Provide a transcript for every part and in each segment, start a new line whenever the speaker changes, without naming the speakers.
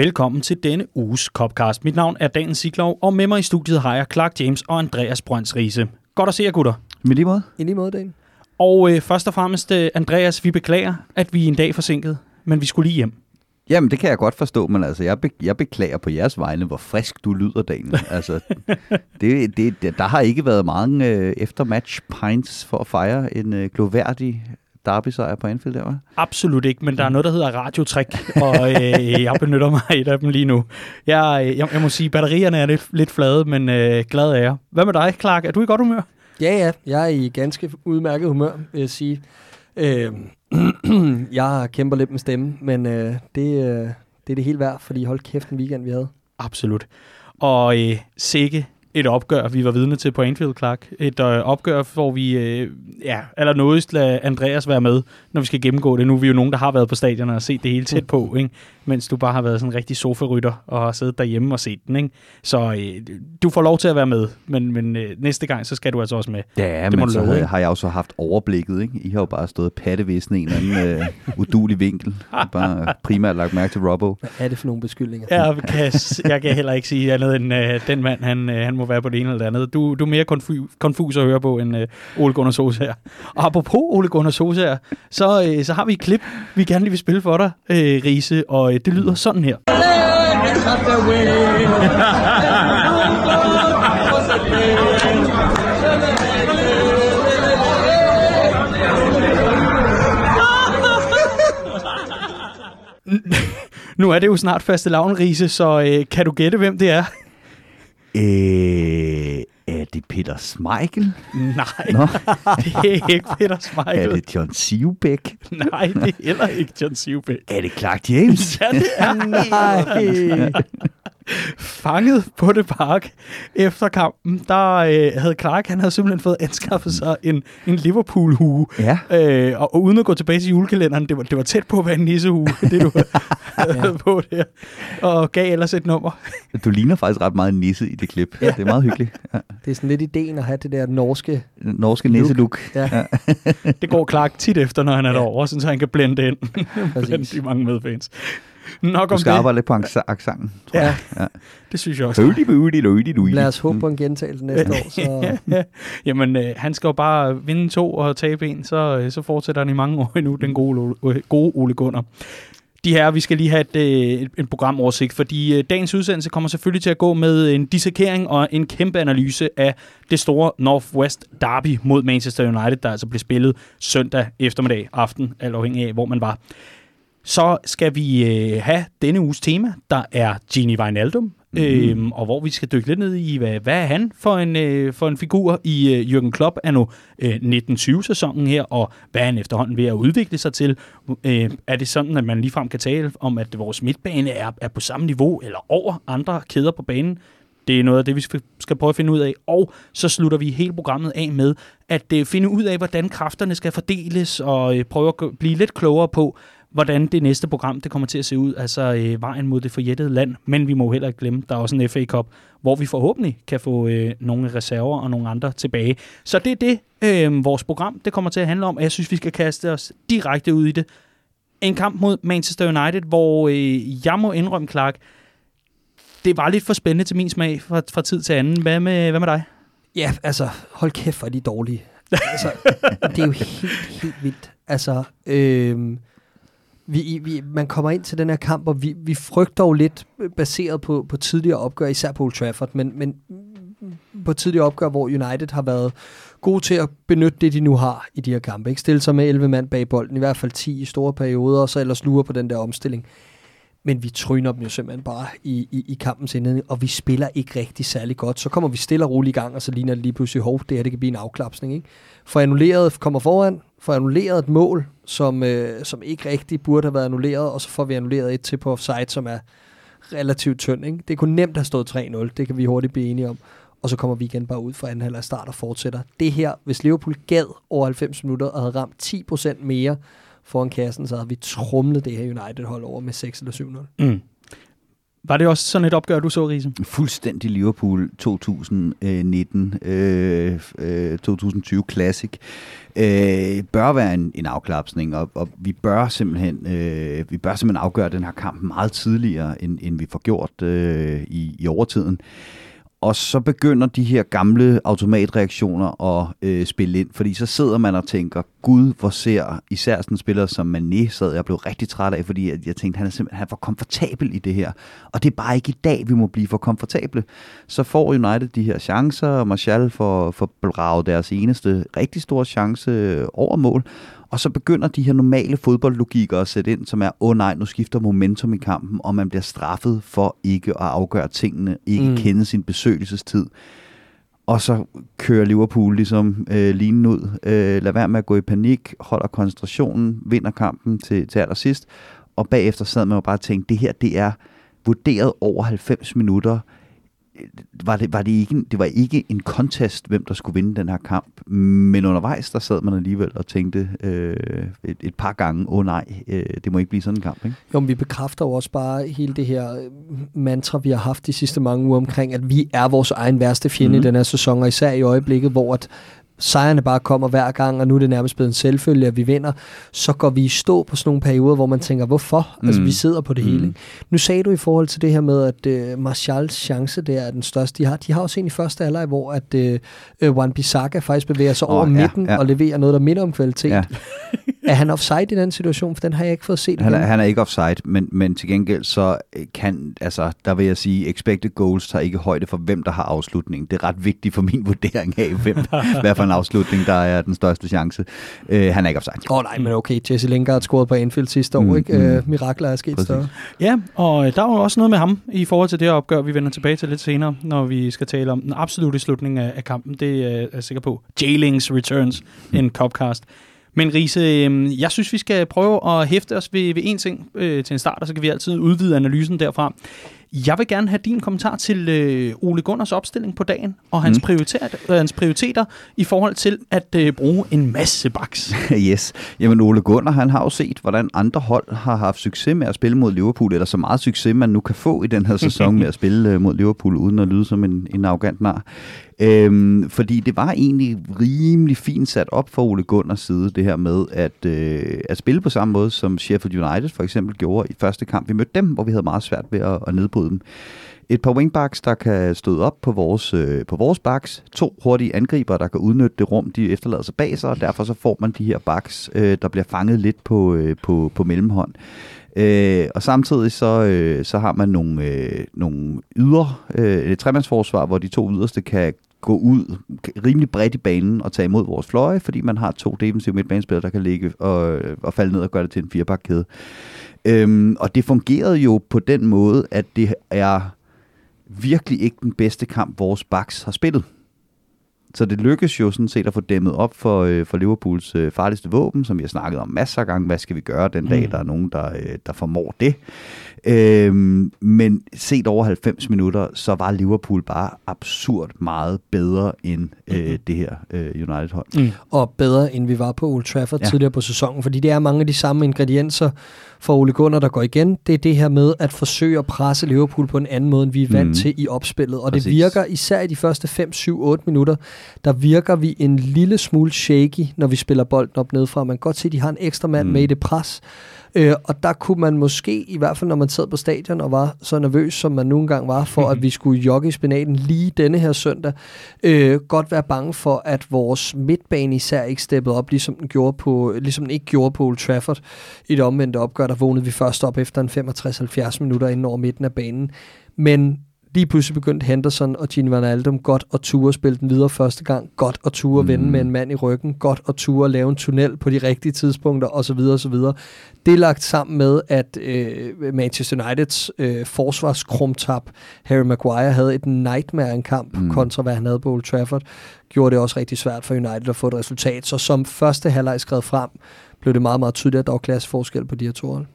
Velkommen til denne uges Copcast. Mit navn er Dan Siglov, og med mig i studiet har jeg Clark James og Andreas Brønds Riese. Godt at se jer, gutter.
Med lige måde.
I lige måde, Dan.
Og øh, først og fremmest, øh, Andreas, vi beklager, at vi er en dag forsinket, men vi skulle lige hjem.
Jamen, det kan jeg godt forstå, men altså, jeg, be- jeg beklager på jeres vegne, hvor frisk du lyder, Daniel. altså, det, det, det, der har ikke været mange øh, eftermatch pints for at fejre en øh, gloværdig derby-sejr på Anfield, der var.
Absolut ikke, men der er noget, der hedder radiotrik, og øh, jeg benytter mig et af dem lige nu. Jeg, øh, jeg, jeg må sige, batterierne er lidt, lidt flade, men øh, glad er jeg. Hvad med dig, Clark? Er du i godt humør?
Ja, ja. Jeg er i ganske udmærket humør, vil jeg sige. Øh, jeg kæmper lidt med stemme, men øh, det, øh, det er det helt værd, fordi hold kæft en weekend, vi havde.
Absolut. Og øh, sikke et opgør, vi var vidne til på Anfield, Clark. Et øh, opgør, hvor vi øh, ja, allernådigst lader Andreas være med, når vi skal gennemgå det. Nu er vi jo nogen, der har været på stadion og set det hele tæt på, ikke? mens du bare har været sådan en rigtig sofarytter og har siddet derhjemme og set den. Ikke? Så øh, du får lov til at være med, men, men øh, næste gang, så skal du altså også med.
Ja,
Det må
men
du
så
love,
har jeg også haft overblikket, ikke? I har jo bare stået pattevæsen i en eller anden øh, udulig vinkel. Bare primært lagt mærke til Robbo.
Hvad er det for nogle beskyldninger?
Jeg kan, jeg kan heller ikke sige andet end, øh, den mand, han, øh, han må være på det ene eller det andet. Du, du er mere konfu- konfus at høre på end øh, Ole Gunnar Solskjaer. Og apropos Ole Gunnar Solskjaer, så, øh, så har vi et klip, vi gerne lige vil spille for dig, øh, Riese, og øh, det lyder sådan her. Nu er det jo snart faste Riese, så øh, kan du gætte, hvem det er?
Øh, er det Peter Smeichel?
Nej,
Nå,
det er ikke Peter
er
Schmeichel.
det John Sivbæk?
Nej, det er heller ikke John Sivbæk.
Er det Clark James?
Ja, det er
Nej.
Fanget på det park efter kampen. Der øh, havde Clark, han havde simpelthen fået anskaffet sig en, en Liverpool-hue.
Ja.
Øh, og, og uden at gå tilbage til julekalenderen, det var, det var tæt på at være en nissehue, det du havde på der. Og gav ellers et nummer.
Du ligner faktisk ret meget en nisse i det klip. Ja. Det er meget hyggeligt. Ja.
Det er sådan lidt ideen at have det der norske...
Norske nisselook.
Ja,
Det går Clark tit efter, når han er derovre, sådan, så han kan blende ind blandt de mange medfans. Nok
Du
om
skal
det.
arbejde lidt på accenten. tror
Ja,
jeg. Ja.
det synes jeg også.
Hødi, bødi, lødi, lødi.
Lad os håbe på en gentagelse næste år. Så
Jamen, øh, han skal jo bare vinde to og tabe en, så, øh, så fortsætter han i mange år endnu, den gode, øh, gode Ole Gunnar. De her, vi skal lige have et, øh, et- en programoversigt, fordi øh, dagens udsendelse kommer selvfølgelig til at gå med en dissekering og en kæmpe analyse af det store Northwest Derby mod Manchester United, der altså blev spillet søndag eftermiddag, aften, alt afhængig af, hvor man var. Så skal vi øh, have denne uges tema, der er Gini Wijnaldum, mm. øhm, og hvor vi skal dykke lidt ned i, hvad, hvad er han for en, øh, for en figur i øh, Jürgen Klopp er nu øh, 1920-sæsonen her, og hvad er han efterhånden ved at udvikle sig til? Øh, er det sådan, at man ligefrem kan tale om, at vores midtbane er, er på samme niveau eller over andre kæder på banen? Det er noget af det, vi skal- prøve at finde ud af. Og så slutter vi hele programmet af med at øh, finde ud af, hvordan kræfterne skal fordeles, og øh, prøve at blive lidt klogere på, hvordan det næste program det kommer til at se ud, altså øh, vejen mod det forjættede land. Men vi må jo heller ikke glemme, der er også en FA Cup, hvor vi forhåbentlig kan få øh, nogle reserver og nogle andre tilbage. Så det er det, øh, vores program det kommer til at handle om, og jeg synes, vi skal kaste os direkte ud i det. En kamp mod Manchester United, hvor øh, jeg må indrømme, Clark, det var lidt for spændende til min smag fra, fra tid til anden. Hvad med, hvad med dig?
Ja, altså, hold kæft, hvor er de dårlige. Altså, det er jo helt, helt vildt. Altså, øhm, vi, vi, man kommer ind til den her kamp, og vi, vi frygter jo lidt, øh, baseret på, på tidligere opgør, især på Old Trafford, men, men på tidligere opgør, hvor United har været gode til at benytte det, de nu har i de her kampe. Ikke stille sig med 11 mand bag bolden, i hvert fald 10 i store perioder, og så ellers lure på den der omstilling. Men vi tryner dem jo simpelthen bare i, i, i kampens indledning, og vi spiller ikke rigtig særlig godt. Så kommer vi stille og roligt i gang, og så ligner det lige pludselig, hov, det her det kan blive en afklapsning. Ikke? For annulleret kommer foran, får annulleret et mål, som, øh, som ikke rigtig burde have været annulleret, og så får vi annulleret et til på offside, som er relativt tynd. Ikke? Det kunne nemt have stået 3-0, det kan vi hurtigt blive enige om. Og så kommer vi igen bare ud for anden halvleg start og fortsætter. Det her, hvis Liverpool gad over 90 minutter og havde ramt 10% mere foran kassen, så havde vi trumlet det her United-hold over med 6 eller 7-0.
Mm. Var det også sådan et opgør, du så, Riese?
Fuldstændig Liverpool 2019, øh, øh, 2020 Classic. Øh, bør være en, en afklapsning, og, og vi bør simpelthen øh, vi bør simpelthen afgøre den her kamp meget tidligere, end, end vi får gjort øh, i, i overtiden. Og så begynder de her gamle automatreaktioner at øh, spille ind, fordi så sidder man og tænker, gud, hvor ser især sådan en spiller som Mané sad, jeg blev rigtig træt af, fordi jeg, jeg tænkte, han er simpelthen han er for komfortabel i det her. Og det er bare ikke i dag, vi må blive for komfortable. Så får United de her chancer, og Martial får, får braget deres eneste rigtig store chance over mål, og så begynder de her normale fodboldlogikker at sætte ind, som er, åh oh, nej, nu skifter momentum i kampen, og man bliver straffet for ikke at afgøre tingene, ikke mm. kende sin besøgelsestid. Og så kører Liverpool ligesom øh, linen ud, øh, lad være med at gå i panik, holder koncentrationen, vinder kampen til, til allersidst, og bagefter sad man jo bare og tænkte, det her det er vurderet over 90 minutter var det, var det, ikke, det var ikke en contest, hvem der skulle vinde den her kamp. Men undervejs, der sad man alligevel og tænkte øh, et, et par gange, åh oh, nej, øh, det må ikke blive sådan en kamp. Ikke?
Jo, men vi bekræfter jo også bare hele det her øh, mantra, vi har haft de sidste mange uger omkring, at vi er vores egen værste fjende mm. i den her sæson, og især i øjeblikket, hvor at sejrene bare kommer hver gang, og nu er det nærmest blevet en selvfølge, at vi vinder, så går vi i stå på sådan nogle perioder, hvor man tænker, hvorfor? Mm. Altså, vi mm. sidder på det mm. hele. Nu sagde du i forhold til det her med, at uh, Martials chance, det er den største, de har. De har også en i første alder, hvor at uh, Wan Bissaka faktisk bevæger sig oh, over ja, midten ja. og leverer noget, der minder om kvalitet. Ja. er han offside i den situation? For den har jeg ikke fået set.
Han er, han er ikke offside, men, men til gengæld så kan, altså, der vil jeg sige, expected goals tager ikke højde for, hvem der har afslutningen. Det er ret vigtigt for min vurdering af, hvem, hvad for en afslutning, der er den største chance. Uh, han er ikke offside.
Åh oh, nej, men okay, Jesse Lingard scoret på Anfield sidste år, mm, ikke? Uh, mm. mirakler er sket Præcis. større.
Ja, og øh, der var også noget med ham i forhold til det her opgør, vi vender tilbage til lidt senere, når vi skal tale om den absolute slutning af, af kampen. Det er jeg sikker på. Jailings Returns, mm. en Copcast. Men Riese, øh, jeg synes, vi skal prøve at hæfte os ved, ved en ting øh, til en start, og så kan vi altid udvide analysen derfra. Jeg vil gerne have din kommentar til øh, Ole Gunners opstilling på dagen, og hans, mm. prioriteter, øh, hans prioriteter i forhold til at øh, bruge en masse baks.
yes. Jamen Ole Gunnar, han har jo set, hvordan andre hold har haft succes med at spille mod Liverpool, eller så meget succes, man nu kan få i den her sæson med at spille øh, mod Liverpool, uden at lyde som en, en arrogant nar. Øhm, fordi det var egentlig rimelig fint sat op for Ole Gunners side, det her med at, øh, at spille på samme måde, som Sheffield United for eksempel gjorde i første kamp. Vi mødte dem, hvor vi havde meget svært ved at, at nedbryde dem. Et par wingbacks, der kan støde op på vores, øh, på vores backs. To hurtige angriber, der kan udnytte det rum, de efterlader sig bag sig, og derfor så får man de her backs, øh, der bliver fanget lidt på, øh, på, på mellemhånd. Øh, og samtidig så, øh, så har man nogle, øh, nogle yder, øh, et tremandsforsvar, hvor de to yderste kan gå ud rimelig bredt i banen og tage imod vores fløje, fordi man har to defensive midtbanespillere, der kan ligge og, øh, og falde ned og gøre det til en firebakkæde. Øhm, og det fungerede jo på den måde, at det er virkelig ikke den bedste kamp, vores backs har spillet. Så det lykkes jo sådan set at få dæmmet op for, øh, for Liverpools øh, farligste våben, som vi har snakket om masser af gange. Hvad skal vi gøre den dag, mm. der er nogen, der, øh, der formår det? Øhm, men set over 90 minutter, så var Liverpool bare absurd meget bedre end øh, mm-hmm. det her øh, United-hold.
Mm. Og bedre end vi var på Old Trafford ja. tidligere på sæsonen, fordi det er mange af de samme ingredienser for Ole Gunnar, der går igen. Det er det her med at forsøge at presse Liverpool på en anden måde, end vi er vant mm. til i opspillet. Og Præcis. det virker især i de første 5, 7, 8 minutter, der virker vi en lille smule shaky, når vi spiller bolden op nedefra. Man kan godt se, at de har en ekstra mand mm. med i det pres. Øh, og der kunne man måske, i hvert fald når man sad på stadion og var så nervøs, som man nogle gange var, for at vi skulle jogge i spinaten lige denne her søndag, øh, godt være bange for, at vores midtbane især ikke steppede op, ligesom den, gjorde på, ligesom den ikke gjorde på Old Trafford. I det omvendte opgør, der vågnede vi først op efter en 65-70 minutter inden over midten af banen. Men lige pludselig begyndte Henderson og Gini Van Aldum godt at ture spille den videre første gang, godt at ture mm. vende med en mand i ryggen, godt at ture lave en tunnel på de rigtige tidspunkter osv. osv. Det er lagt sammen med, at øh, Manchester Uniteds øh, forsvarskrumtab, Harry Maguire, havde et nightmare en kamp mm. kontra hvad han havde på Old Trafford, gjorde det også rigtig svært for United at få et resultat. Så som første halvleg skrevet frem, blev det meget, meget tydeligt, at der var klasseforskel på de her to hold.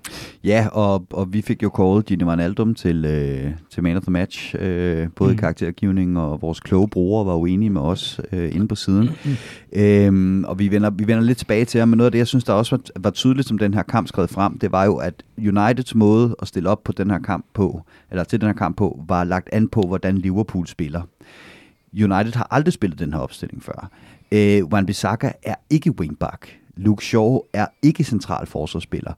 Ja, og, og vi fik jo kåret Gini Van Aldum til, øh, til man of the match, øh, både mm. i karaktergivning, og vores kloge brugere var uenige med os øh, inde på siden. Mm. Øhm, og vi vender, vi vender lidt tilbage til ham, men noget af det, jeg synes, der også var, var tydeligt, som den her kamp skred frem, det var jo, at Uniteds måde at stille op på den her kamp på, eller til den her kamp på, var lagt an på, hvordan Liverpool spiller. United har aldrig spillet den her opstilling før. Øh, Wan-Bissaka er ikke wingback. Luke Shaw er ikke central forsvarsspiller.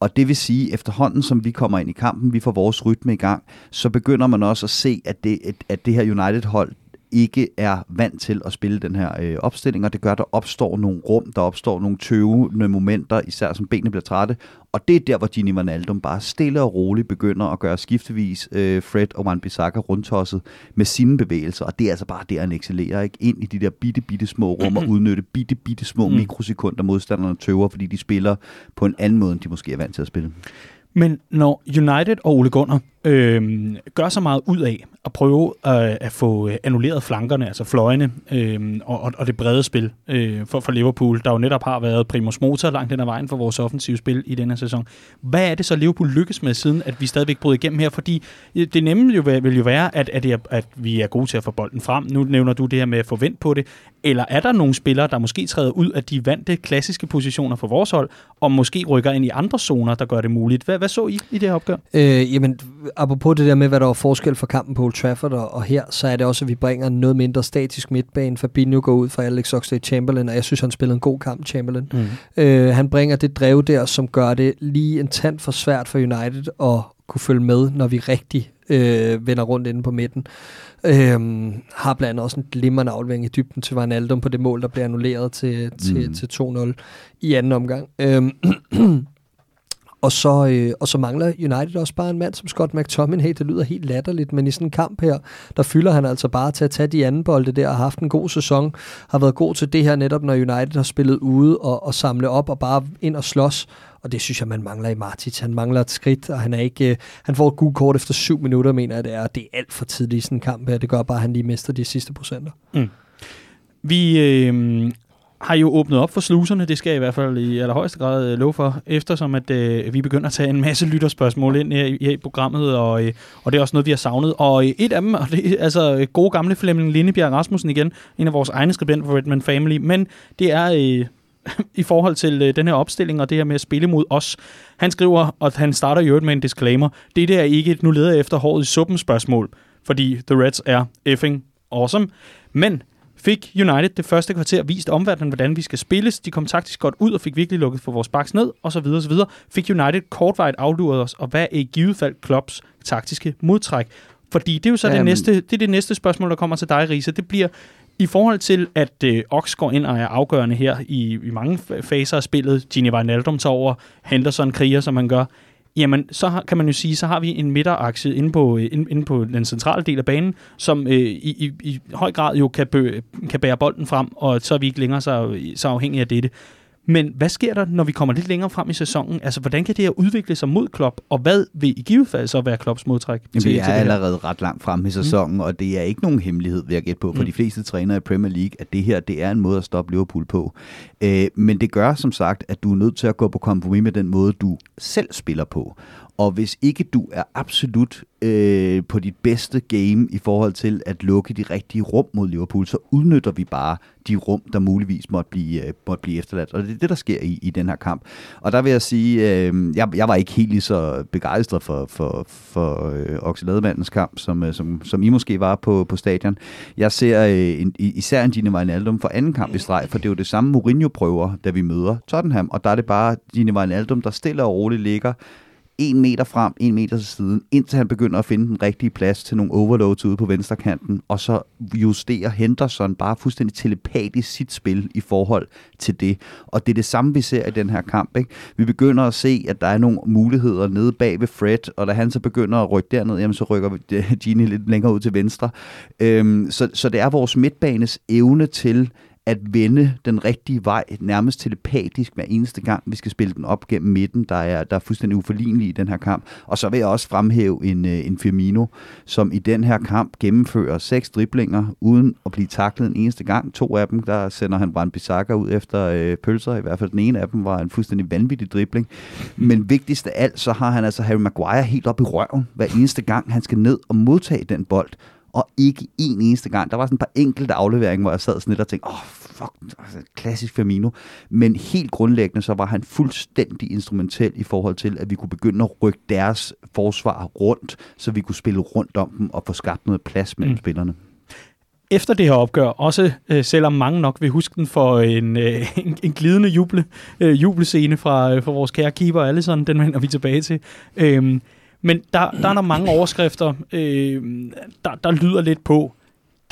Og det vil sige, efterhånden som vi kommer ind i kampen, vi får vores rytme i gang, så begynder man også at se, at det, at det her United-hold, ikke er vant til at spille den her øh, opstilling, og det gør, at der opstår nogle rum, der opstår nogle tøvende momenter, især som benene bliver trætte, og det er der, hvor Gini Wijnaldum bare stille og roligt begynder at gøre skiftevis øh, Fred og Wan-Bissaka rundtosset med sine bevægelser, og det er altså bare der, han excellerer, ikke? Ind i de der bitte, bitte små rum og udnytte bitte, bitte små mm. mikrosekunder, modstanderne tøver, fordi de spiller på en anden måde, end de måske er vant til at spille.
Men når United og Ole Gunnar øh, gør så meget ud af at prøve øh, at få øh, annulleret flankerne, altså fløjene øh, og, og det brede spil øh, for, for Liverpool, der jo netop har været primus motor langt den ad vejen for vores offensive spil i denne sæson. Hvad er det så, Liverpool lykkes med, siden at vi stadigvæk bryder igennem her? Fordi øh, det nemme jo, vil jo være, at, at, at vi er gode til at få bolden frem. Nu nævner du det her med at forvente på det. Eller er der nogle spillere, der måske træder ud af de vante klassiske positioner for vores hold, og måske rykker ind i andre zoner, der gør det muligt? Hvad, hvad så I i det her opgør?
Øh, jamen, apropos det der med, hvad der var forskel for kampen på Old Trafford og, og her, så er det også, at vi bringer noget mindre statisk midtbane. Fabinho går ud fra Alex Oxlade-Chamberlain, og jeg synes, han spillede en god kamp, Chamberlain. Mm. Øh, han bringer det drev der, som gør det lige en tand for svært for United at kunne følge med, når vi rigtig øh, vender rundt inde på midten. Øhm, har blandt andet også en glimrende aflevering i dybden til Wijnaldum på det mål, der bliver annulleret til, til, mm. til 2-0 i anden omgang. Øhm, Og så, øh, og så mangler United også bare en mand som Scott McTominay. Det lyder helt latterligt, men i sådan en kamp her, der fylder han altså bare til at tage de anden bolde der og har haft en god sæson. Har været god til det her netop, når United har spillet ude og, og samle op og bare ind og slås. Og det synes jeg, man mangler i Martic. Han mangler et skridt, og han, er ikke, øh, han får et gult kort efter syv minutter, mener jeg det er. Det er alt for tidligt i sådan en kamp her. Det gør bare, at han lige mister de sidste procenter. Mm.
Vi øh, har jo åbnet op for sluserne, det skal jeg i hvert fald i allerhøjeste grad øh, love for, eftersom at øh, vi begynder at tage en masse lytterspørgsmål ind her i, i programmet, og, øh, og det er også noget, vi har savnet. Og øh, et af dem, og det er altså øh, gode gamle Flemming Lindebjerg Rasmussen igen, en af vores egne skribenter for Redman Family, men det er øh, i forhold til øh, den her opstilling og det her med at spille mod os. Han skriver, og han starter jo med en disclaimer, det der er ikke, nu leder efter håret i suppen spørgsmål, fordi The Reds er effing awesome, men fik United det første kvarter vist omverdenen, hvordan vi skal spilles. De kom taktisk godt ud og fik virkelig lukket for vores baks ned, og så videre, og så videre. Fik United kortvejt afluret os, og hvad er i givet fald Klopps taktiske modtræk? Fordi det er jo så um, det, næste, det, er det næste spørgsmål, der kommer til dig, Risa. Det bliver i forhold til, at øh, Ox går ind og er afgørende her i, i mange faser af spillet. Gini Wijnaldum tager over, Henderson kriger, som han gør. Jamen, så har, kan man jo sige, så har vi en midterakse inde på, øh, inde, inde på den centrale del af banen, som øh, i, i, i høj grad jo kan, bø, kan bære bolden frem, og så er vi ikke længere så, øh, så afhængige af dette. Men hvad sker der, når vi kommer lidt længere frem i sæsonen? Altså, hvordan kan det her udvikle sig mod Klopp, og hvad vil i givet fald så være Klopps modtræk?
Jamen, til, vi er til allerede ret langt frem i sæsonen, mm. og det er ikke nogen hemmelighed, vil jeg gætte på, for mm. de fleste trænere i Premier League, at det her det er en måde at stoppe Liverpool på. Øh, men det gør som sagt, at du er nødt til at gå på kompromis med den måde, du selv spiller på. Og hvis ikke du er absolut øh, på dit bedste game i forhold til at lukke de rigtige rum mod Liverpool, så udnytter vi bare de rum, der muligvis måtte blive, øh, måtte blive efterladt. Og det er det, der sker i, i den her kamp. Og der vil jeg sige, øh, jeg, jeg var ikke helt lige så begejstret for, for, for øh, Oxelademandens kamp, som, øh, som, som I måske var på, på stadion. Jeg ser øh, en, især en Gini Wijnaldum for anden kamp i streg, for det er jo det samme Mourinho prøver, da vi møder Tottenham, og der er det bare Gini Wijnaldum, der stille og roligt ligger en meter frem, en meter til siden, indtil han begynder at finde den rigtige plads til nogle overloads ude på venstre kanten, og så justerer Henderson bare fuldstændig telepatisk sit spil i forhold til det. Og det er det samme, vi ser i den her kamp. Ikke? Vi begynder at se, at der er nogle muligheder nede bag ved Fred, og da han så begynder at rykke derned, jamen så rykker Gini lidt længere ud til venstre. Øhm, så, så det er vores midtbanes evne til at vende den rigtige vej, nærmest telepatisk hver eneste gang, vi skal spille den op gennem midten, der er, der er fuldstændig uforlignelig i den her kamp. Og så vil jeg også fremhæve en, øh, en Firmino, som i den her kamp gennemfører seks driblinger, uden at blive taklet en eneste gang. To af dem, der sender han Brand Bissaka ud efter øh, pølser, i hvert fald den ene af dem var en fuldstændig vanvittig dribling. Men vigtigst af alt, så har han altså Harry Maguire helt op i røven, hver eneste gang han skal ned og modtage den bold og ikke en eneste gang. Der var sådan et par enkelte afleveringer, hvor jeg sad sådan lidt og tænkte, åh, oh, fuck, klassisk Firmino. Men helt grundlæggende, så var han fuldstændig instrumentel i forhold til, at vi kunne begynde at rykke deres forsvar rundt, så vi kunne spille rundt om dem og få skabt noget plads mellem mm. spillerne
efter det her opgør, også øh, selvom mange nok vil huske den for en, øh, en, en glidende juble, øh, jublescene fra, øh, fra vores kære keeper Allison, den vender vi tilbage til. Øh, men der, der er der mange overskrifter, øh, der, der lyder lidt på,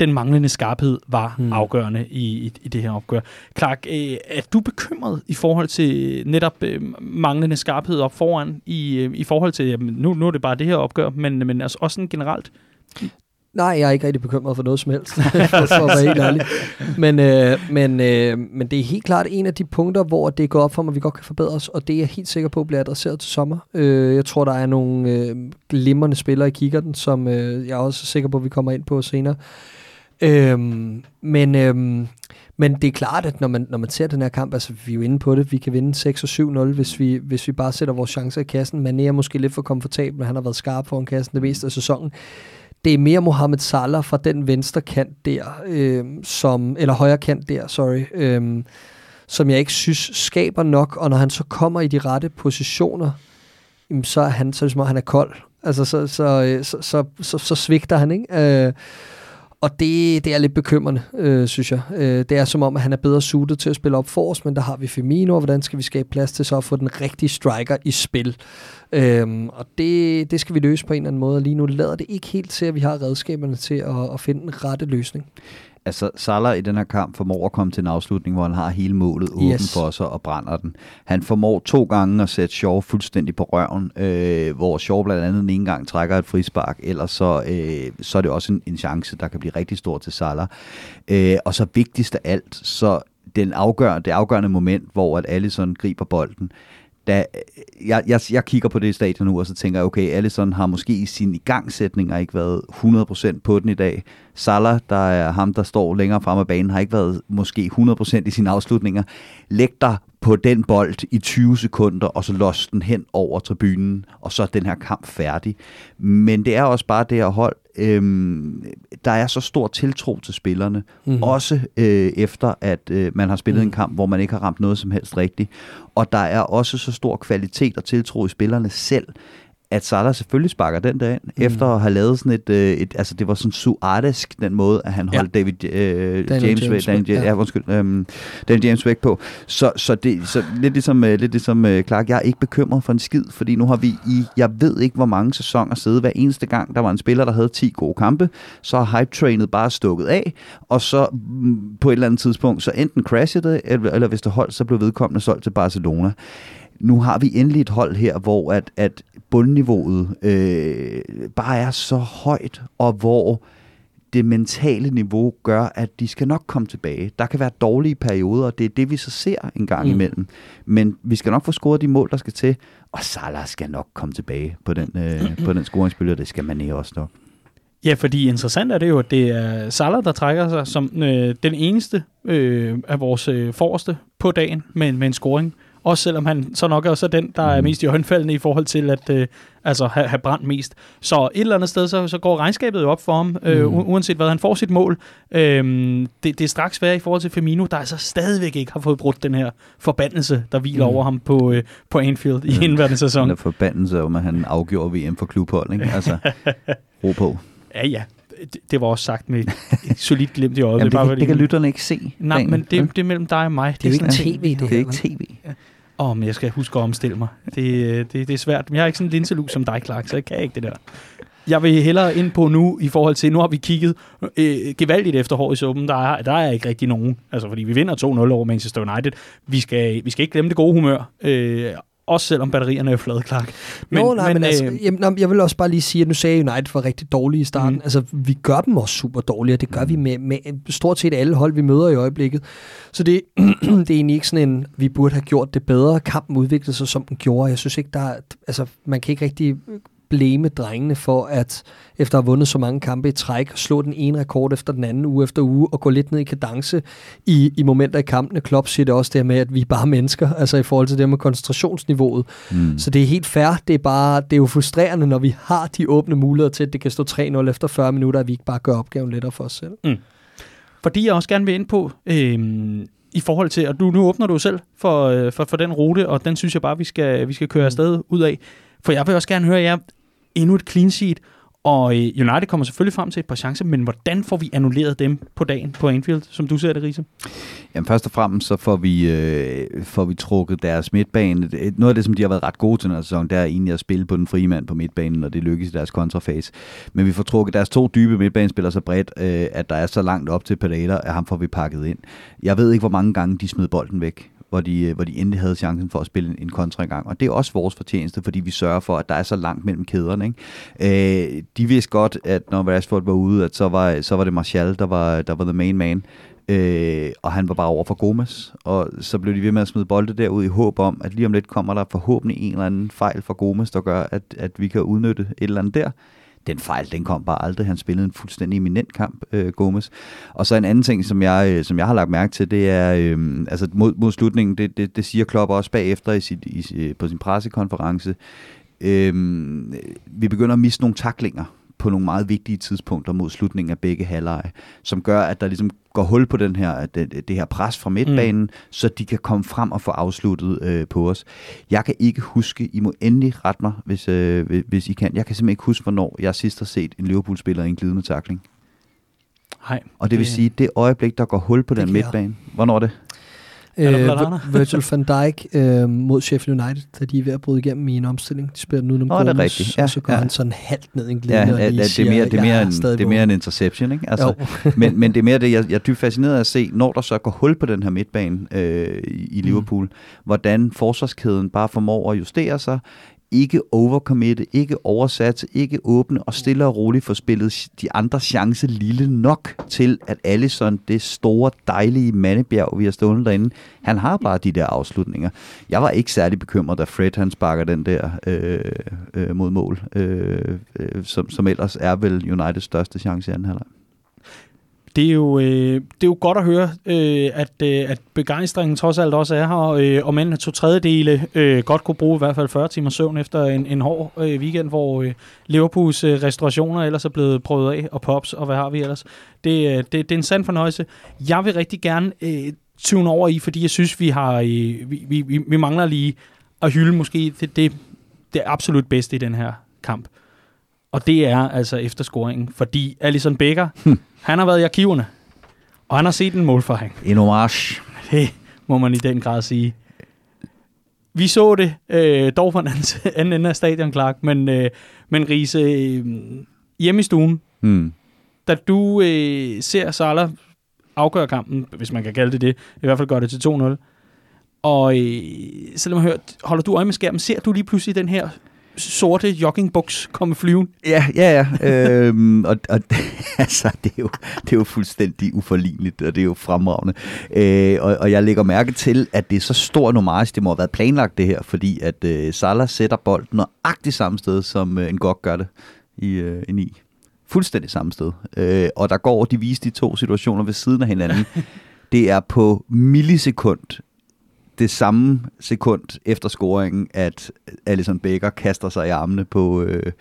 den manglende skarphed var hmm. afgørende i, i, i det her opgør. Clark, øh, er du bekymret i forhold til netop øh, manglende skarphed op foran, i, øh, i forhold til, jamen, nu, nu er det bare det her opgør, men, men altså også sådan generelt?
Nej, jeg er ikke rigtig bekymret for noget som helst, for, at være helt ærlig. Men, øh, men, øh, men det er helt klart en af de punkter, hvor det går op for mig, at vi godt kan forbedre os, og det er jeg helt sikker på bliver adresseret til sommer. Øh, jeg tror, der er nogle øh, glimrende spillere i kikkerten, som øh, jeg er også sikker på, at vi kommer ind på senere. Øh, men, øh, men det er klart, at når man, når man ser den her kamp, altså vi er jo inde på det, vi kan vinde 6-7-0, hvis vi, hvis vi bare sætter vores chancer i kassen. Man er måske lidt for komfortabel, han har været skarp foran kassen det meste af sæsonen det er mere Mohamed Salah fra den venstre kant der, øh, som, eller højre kant der, sorry, øh, som jeg ikke synes skaber nok, og når han så kommer i de rette positioner, jamen, så er han, så er det som om, han er kold. Altså, så, så, øh, så, så, så, så svigter han, ikke? Øh, og det, det er lidt bekymrende, øh, synes jeg. Øh, det er som om, at han er bedre suited til at spille op for os, men der har vi Firmino, og hvordan skal vi skabe plads til så at få den rigtige striker i spil? Øhm, og det, det skal vi løse på en eller anden måde, og lige nu lader det ikke helt til, at vi har redskaberne til at, at finde den rette løsning
altså Salah i den her kamp formår at komme til en afslutning, hvor han har hele målet åben yes. for sig og brænder den. Han formår to gange at sætte Shaw fuldstændig på røven, øh, hvor Shaw blandt andet den ene gang trækker et frispark, ellers så, øh, så er det også en, en chance, der kan blive rigtig stor til Salah. Øh, og så vigtigst af alt, så den afgør, det afgørende moment, hvor at Allison griber bolden, da øh, jeg, jeg, jeg kigger på det stadion nu, og så tænker jeg, okay, Allison har måske i sin igangsætninger ikke været 100% på den i dag. Salah, der er ham, der står længere frem af banen, har ikke været måske 100% i sine afslutninger. Læg dig på den bold i 20 sekunder, og så los den hen over tribunen, og så er den her kamp færdig. Men det er også bare det her hold, øhm, der er så stor tiltro til spillerne, mm. også øh, efter at øh, man har spillet mm. en kamp, hvor man ikke har ramt noget som helst rigtigt. Og der er også så stor kvalitet og tiltro i spillerne selv, at Salah selvfølgelig sparker den der ind, mm. efter at have lavet sådan et, øh, et altså det var sådan suartisk, den måde, at han ja. holdt David øh, Daniel James, James, Daniel, ja. ja, undskyld, øh, Daniel James væk på. Så, så, det, så lidt ligesom, øh, lidt ligesom øh, Clark, jeg er ikke bekymret for en skid, fordi nu har vi i, jeg ved ikke hvor mange sæsoner siddet hver eneste gang, der var en spiller, der havde 10 gode kampe, så har hype-trainet bare stukket af, og så mm, på et eller andet tidspunkt, så enten crashede det, eller, eller hvis det holdt, så blev vedkommende solgt til Barcelona nu har vi endelig et hold her, hvor at, at bundniveauet øh, bare er så højt, og hvor det mentale niveau gør, at de skal nok komme tilbage. Der kan være dårlige perioder, og det er det, vi så ser en gang mm. imellem. Men vi skal nok få scoret de mål, der skal til, og Salah skal nok komme tilbage på den, øh, på den scoringsbølge, og det skal man også nok.
Ja, fordi interessant er det jo, at det er Salah, der trækker sig som øh, den eneste øh, af vores øh, forreste på dagen med, med en scoring. Også selvom han så nok også er den, der er mm. mest i håndfaldene i forhold til at øh, altså, have, have brændt mest. Så et eller andet sted, så, så går regnskabet jo op for ham, øh, mm. uanset hvad han får sit mål. Øh, det, det er straks svært i forhold til Firmino, der altså stadigvæk ikke har fået brudt den her forbandelse, der hviler mm. over ham på, øh, på Anfield i indværende sæson.
Den forbandelse om, at han afgjorde VM for klubhold, ikke? Altså, ro på.
Ja, ja det, var også sagt med et solidt glimt i øjet.
Jamen,
det,
bare, det, det kan lytterne ikke se.
Nej, men det, det er mellem dig og mig.
Det, det er ikke tv, det,
det er ikke tv. Ja.
Åh, men jeg skal huske at omstille mig. Det, øh, det, det er svært. Men jeg har ikke sådan en linselus som dig, Clark, så jeg kan ikke det der. Jeg vil hellere ind på nu, i forhold til, nu har vi kigget øh, gevaldigt efter hår i suppen. Der er, der er ikke rigtig nogen. Altså, fordi vi vinder 2-0 over Manchester United. Vi skal, vi skal ikke glemme det gode humør. Øh, også selvom batterierne er flade, Clark.
Men, jo, nej, men, men altså, øh, jamen, jeg vil også bare lige sige, at nu sagde United var rigtig dårlige i starten. Mm. Altså, vi gør dem også super dårlige, og det gør vi med, med stort set alle hold, vi møder i øjeblikket. Så det, det er egentlig ikke sådan en, vi burde have gjort det bedre. Kampen udviklede sig, som den gjorde. Jeg synes ikke, der er, altså, man kan ikke rigtig blæme drengene for at, efter at have vundet så mange kampe i træk, slå den ene rekord efter den anden uge efter uge, og gå lidt ned i kadence i, i momenter i kampene. Klopp siger det også der med, at vi er bare mennesker, altså i forhold til det med koncentrationsniveauet. Mm. Så det er helt fair. Det er, bare, det er jo frustrerende, når vi har de åbne muligheder til, at det kan stå 3-0 efter 40 minutter, at vi ikke bare gør opgaven lettere for os selv. Mm.
Fordi jeg også gerne vil ind på, øh, i forhold til, og du, nu åbner du selv for, øh, for, for den rute, og den synes jeg bare, vi skal, vi skal køre mm. afsted ud af. For jeg vil også gerne høre jer, endnu et clean sheet, og øh, United kommer selvfølgelig frem til et par chancer, men hvordan får vi annulleret dem på dagen på Anfield, som du ser det, Riese?
Jamen først og fremmest så får vi, øh, får vi trukket deres midtbane. Øh, noget af det, som de har været ret gode til den her sæson, det er egentlig at spille på den frie mand på midtbanen, og det lykkes i deres kontrafase. Men vi får trukket deres to dybe midtbanespillere så bredt, øh, at der er så langt op til Pereira, at ham får vi pakket ind. Jeg ved ikke, hvor mange gange de smed bolden væk hvor de, øh, hvor de endelig havde chancen for at spille en kontra gang. Og det er også vores fortjeneste, fordi vi sørger for, at der er så langt mellem kæderne. Ikke? Øh, de vidste godt, at når Rashford var ude, at så var, så var det Martial, der var, der var the main man. Øh, og han var bare over for Gomes, og så blev de ved med at smide bolde derud i håb om, at lige om lidt kommer der forhåbentlig en eller anden fejl fra Gomes, der gør, at, at vi kan udnytte et eller andet der den fejl, den kom bare aldrig. Han spillede en fuldstændig eminent kamp, øh, Gomes. Og så en anden ting, som jeg, øh, som jeg har lagt mærke til, det er, øh, altså mod, mod slutningen, det, det, det siger Klopp også bagefter i sit, i, øh, på sin pressekonference, øh, vi begynder at miste nogle taklinger på nogle meget vigtige tidspunkter mod slutningen af begge halvleje, som gør, at der ligesom går hul på den her, det, det her pres fra midtbanen, mm. så de kan komme frem og få afsluttet øh, på os. Jeg kan ikke huske, I må endelig rette mig, hvis, øh, hvis I kan. Jeg kan simpelthen ikke huske, hvornår jeg sidst har set en Liverpool-spiller i en glidende takling.
Nej.
Og det vil sige, det øjeblik, der går hul på den midtbane, hvornår er det?
Øh, Virgil van Dijk øh, mod Sheffield United, da de er ved at bryde igennem i en omstilling. De spiller nu nogle oh, det er rigtigt. Ja, og så går ja. han sådan halvt ned i en glidende, ja, ja,
det, er mere, det, er mere en, det er mere en interception, ikke? Altså, men, men det er mere det, jeg, jeg er dybt fascineret af at se, når der så går hul på den her midtbane øh, i Liverpool, mm. hvordan forsvarskæden bare formår at justere sig, ikke overcommitte, ikke oversat, ikke åbne og stille og roligt få spillet de andre chance lille nok til, at Allison, det store, dejlige mandebjerg, vi har stående derinde, han har bare de der afslutninger. Jeg var ikke særlig bekymret, da Fred han sparker den der øh, øh, mod mål, øh, øh, som, som ellers er vel Uniteds største chance i anden halvleg.
Det er jo, øh, det er jo godt at høre, øh, at, øh, at begejstringen trods alt også er her, øh, og men to tredjedele øh, godt kunne bruge i hvert fald 40 timer søvn efter en, en hård øh, weekend, hvor øh, Liverpools øh, restaurationer ellers er blevet prøvet af, og pops, og hvad har vi ellers. Det, øh, det, det er en sand fornøjelse. Jeg vil rigtig gerne øh, tune over i, fordi jeg synes, vi har øh, vi, vi, vi, vi mangler lige at hylde måske det, det, det absolut bedste i den her kamp. Og det er altså efterscoringen, fordi Alison Becker, hm han har været i arkiverne, og han har set en målfaring.
En homage.
Det må man i den grad sige. Vi så det øh, dog fra den anden ende af stadion, Clark, men, øh, men Riese, øh, hjemme i stuen, hmm. da du øh, ser Salah afgøre kampen, hvis man kan kalde det det, i hvert fald gør det til 2-0, og øh, selvom jeg hørt, holder du øje med skærmen, ser du lige pludselig den her sorte joggingbuks komme flyven.
Ja, ja, ja. øhm, og, og altså, det, er jo, det er jo fuldstændig uforligneligt, og det er jo fremragende. Øh, og, og jeg lægger mærke til, at det er så stor nomage, det må have været planlagt det her, fordi at øh, Salah sætter bolden nøjagtigt samme sted, som øh, en gok gør det i øh, en i. Fuldstændig samme sted. Øh, og der går, de viste de to situationer ved siden af hinanden. det er på millisekund det samme sekund efter scoringen, at Alison Becker kaster sig i armene på, øh,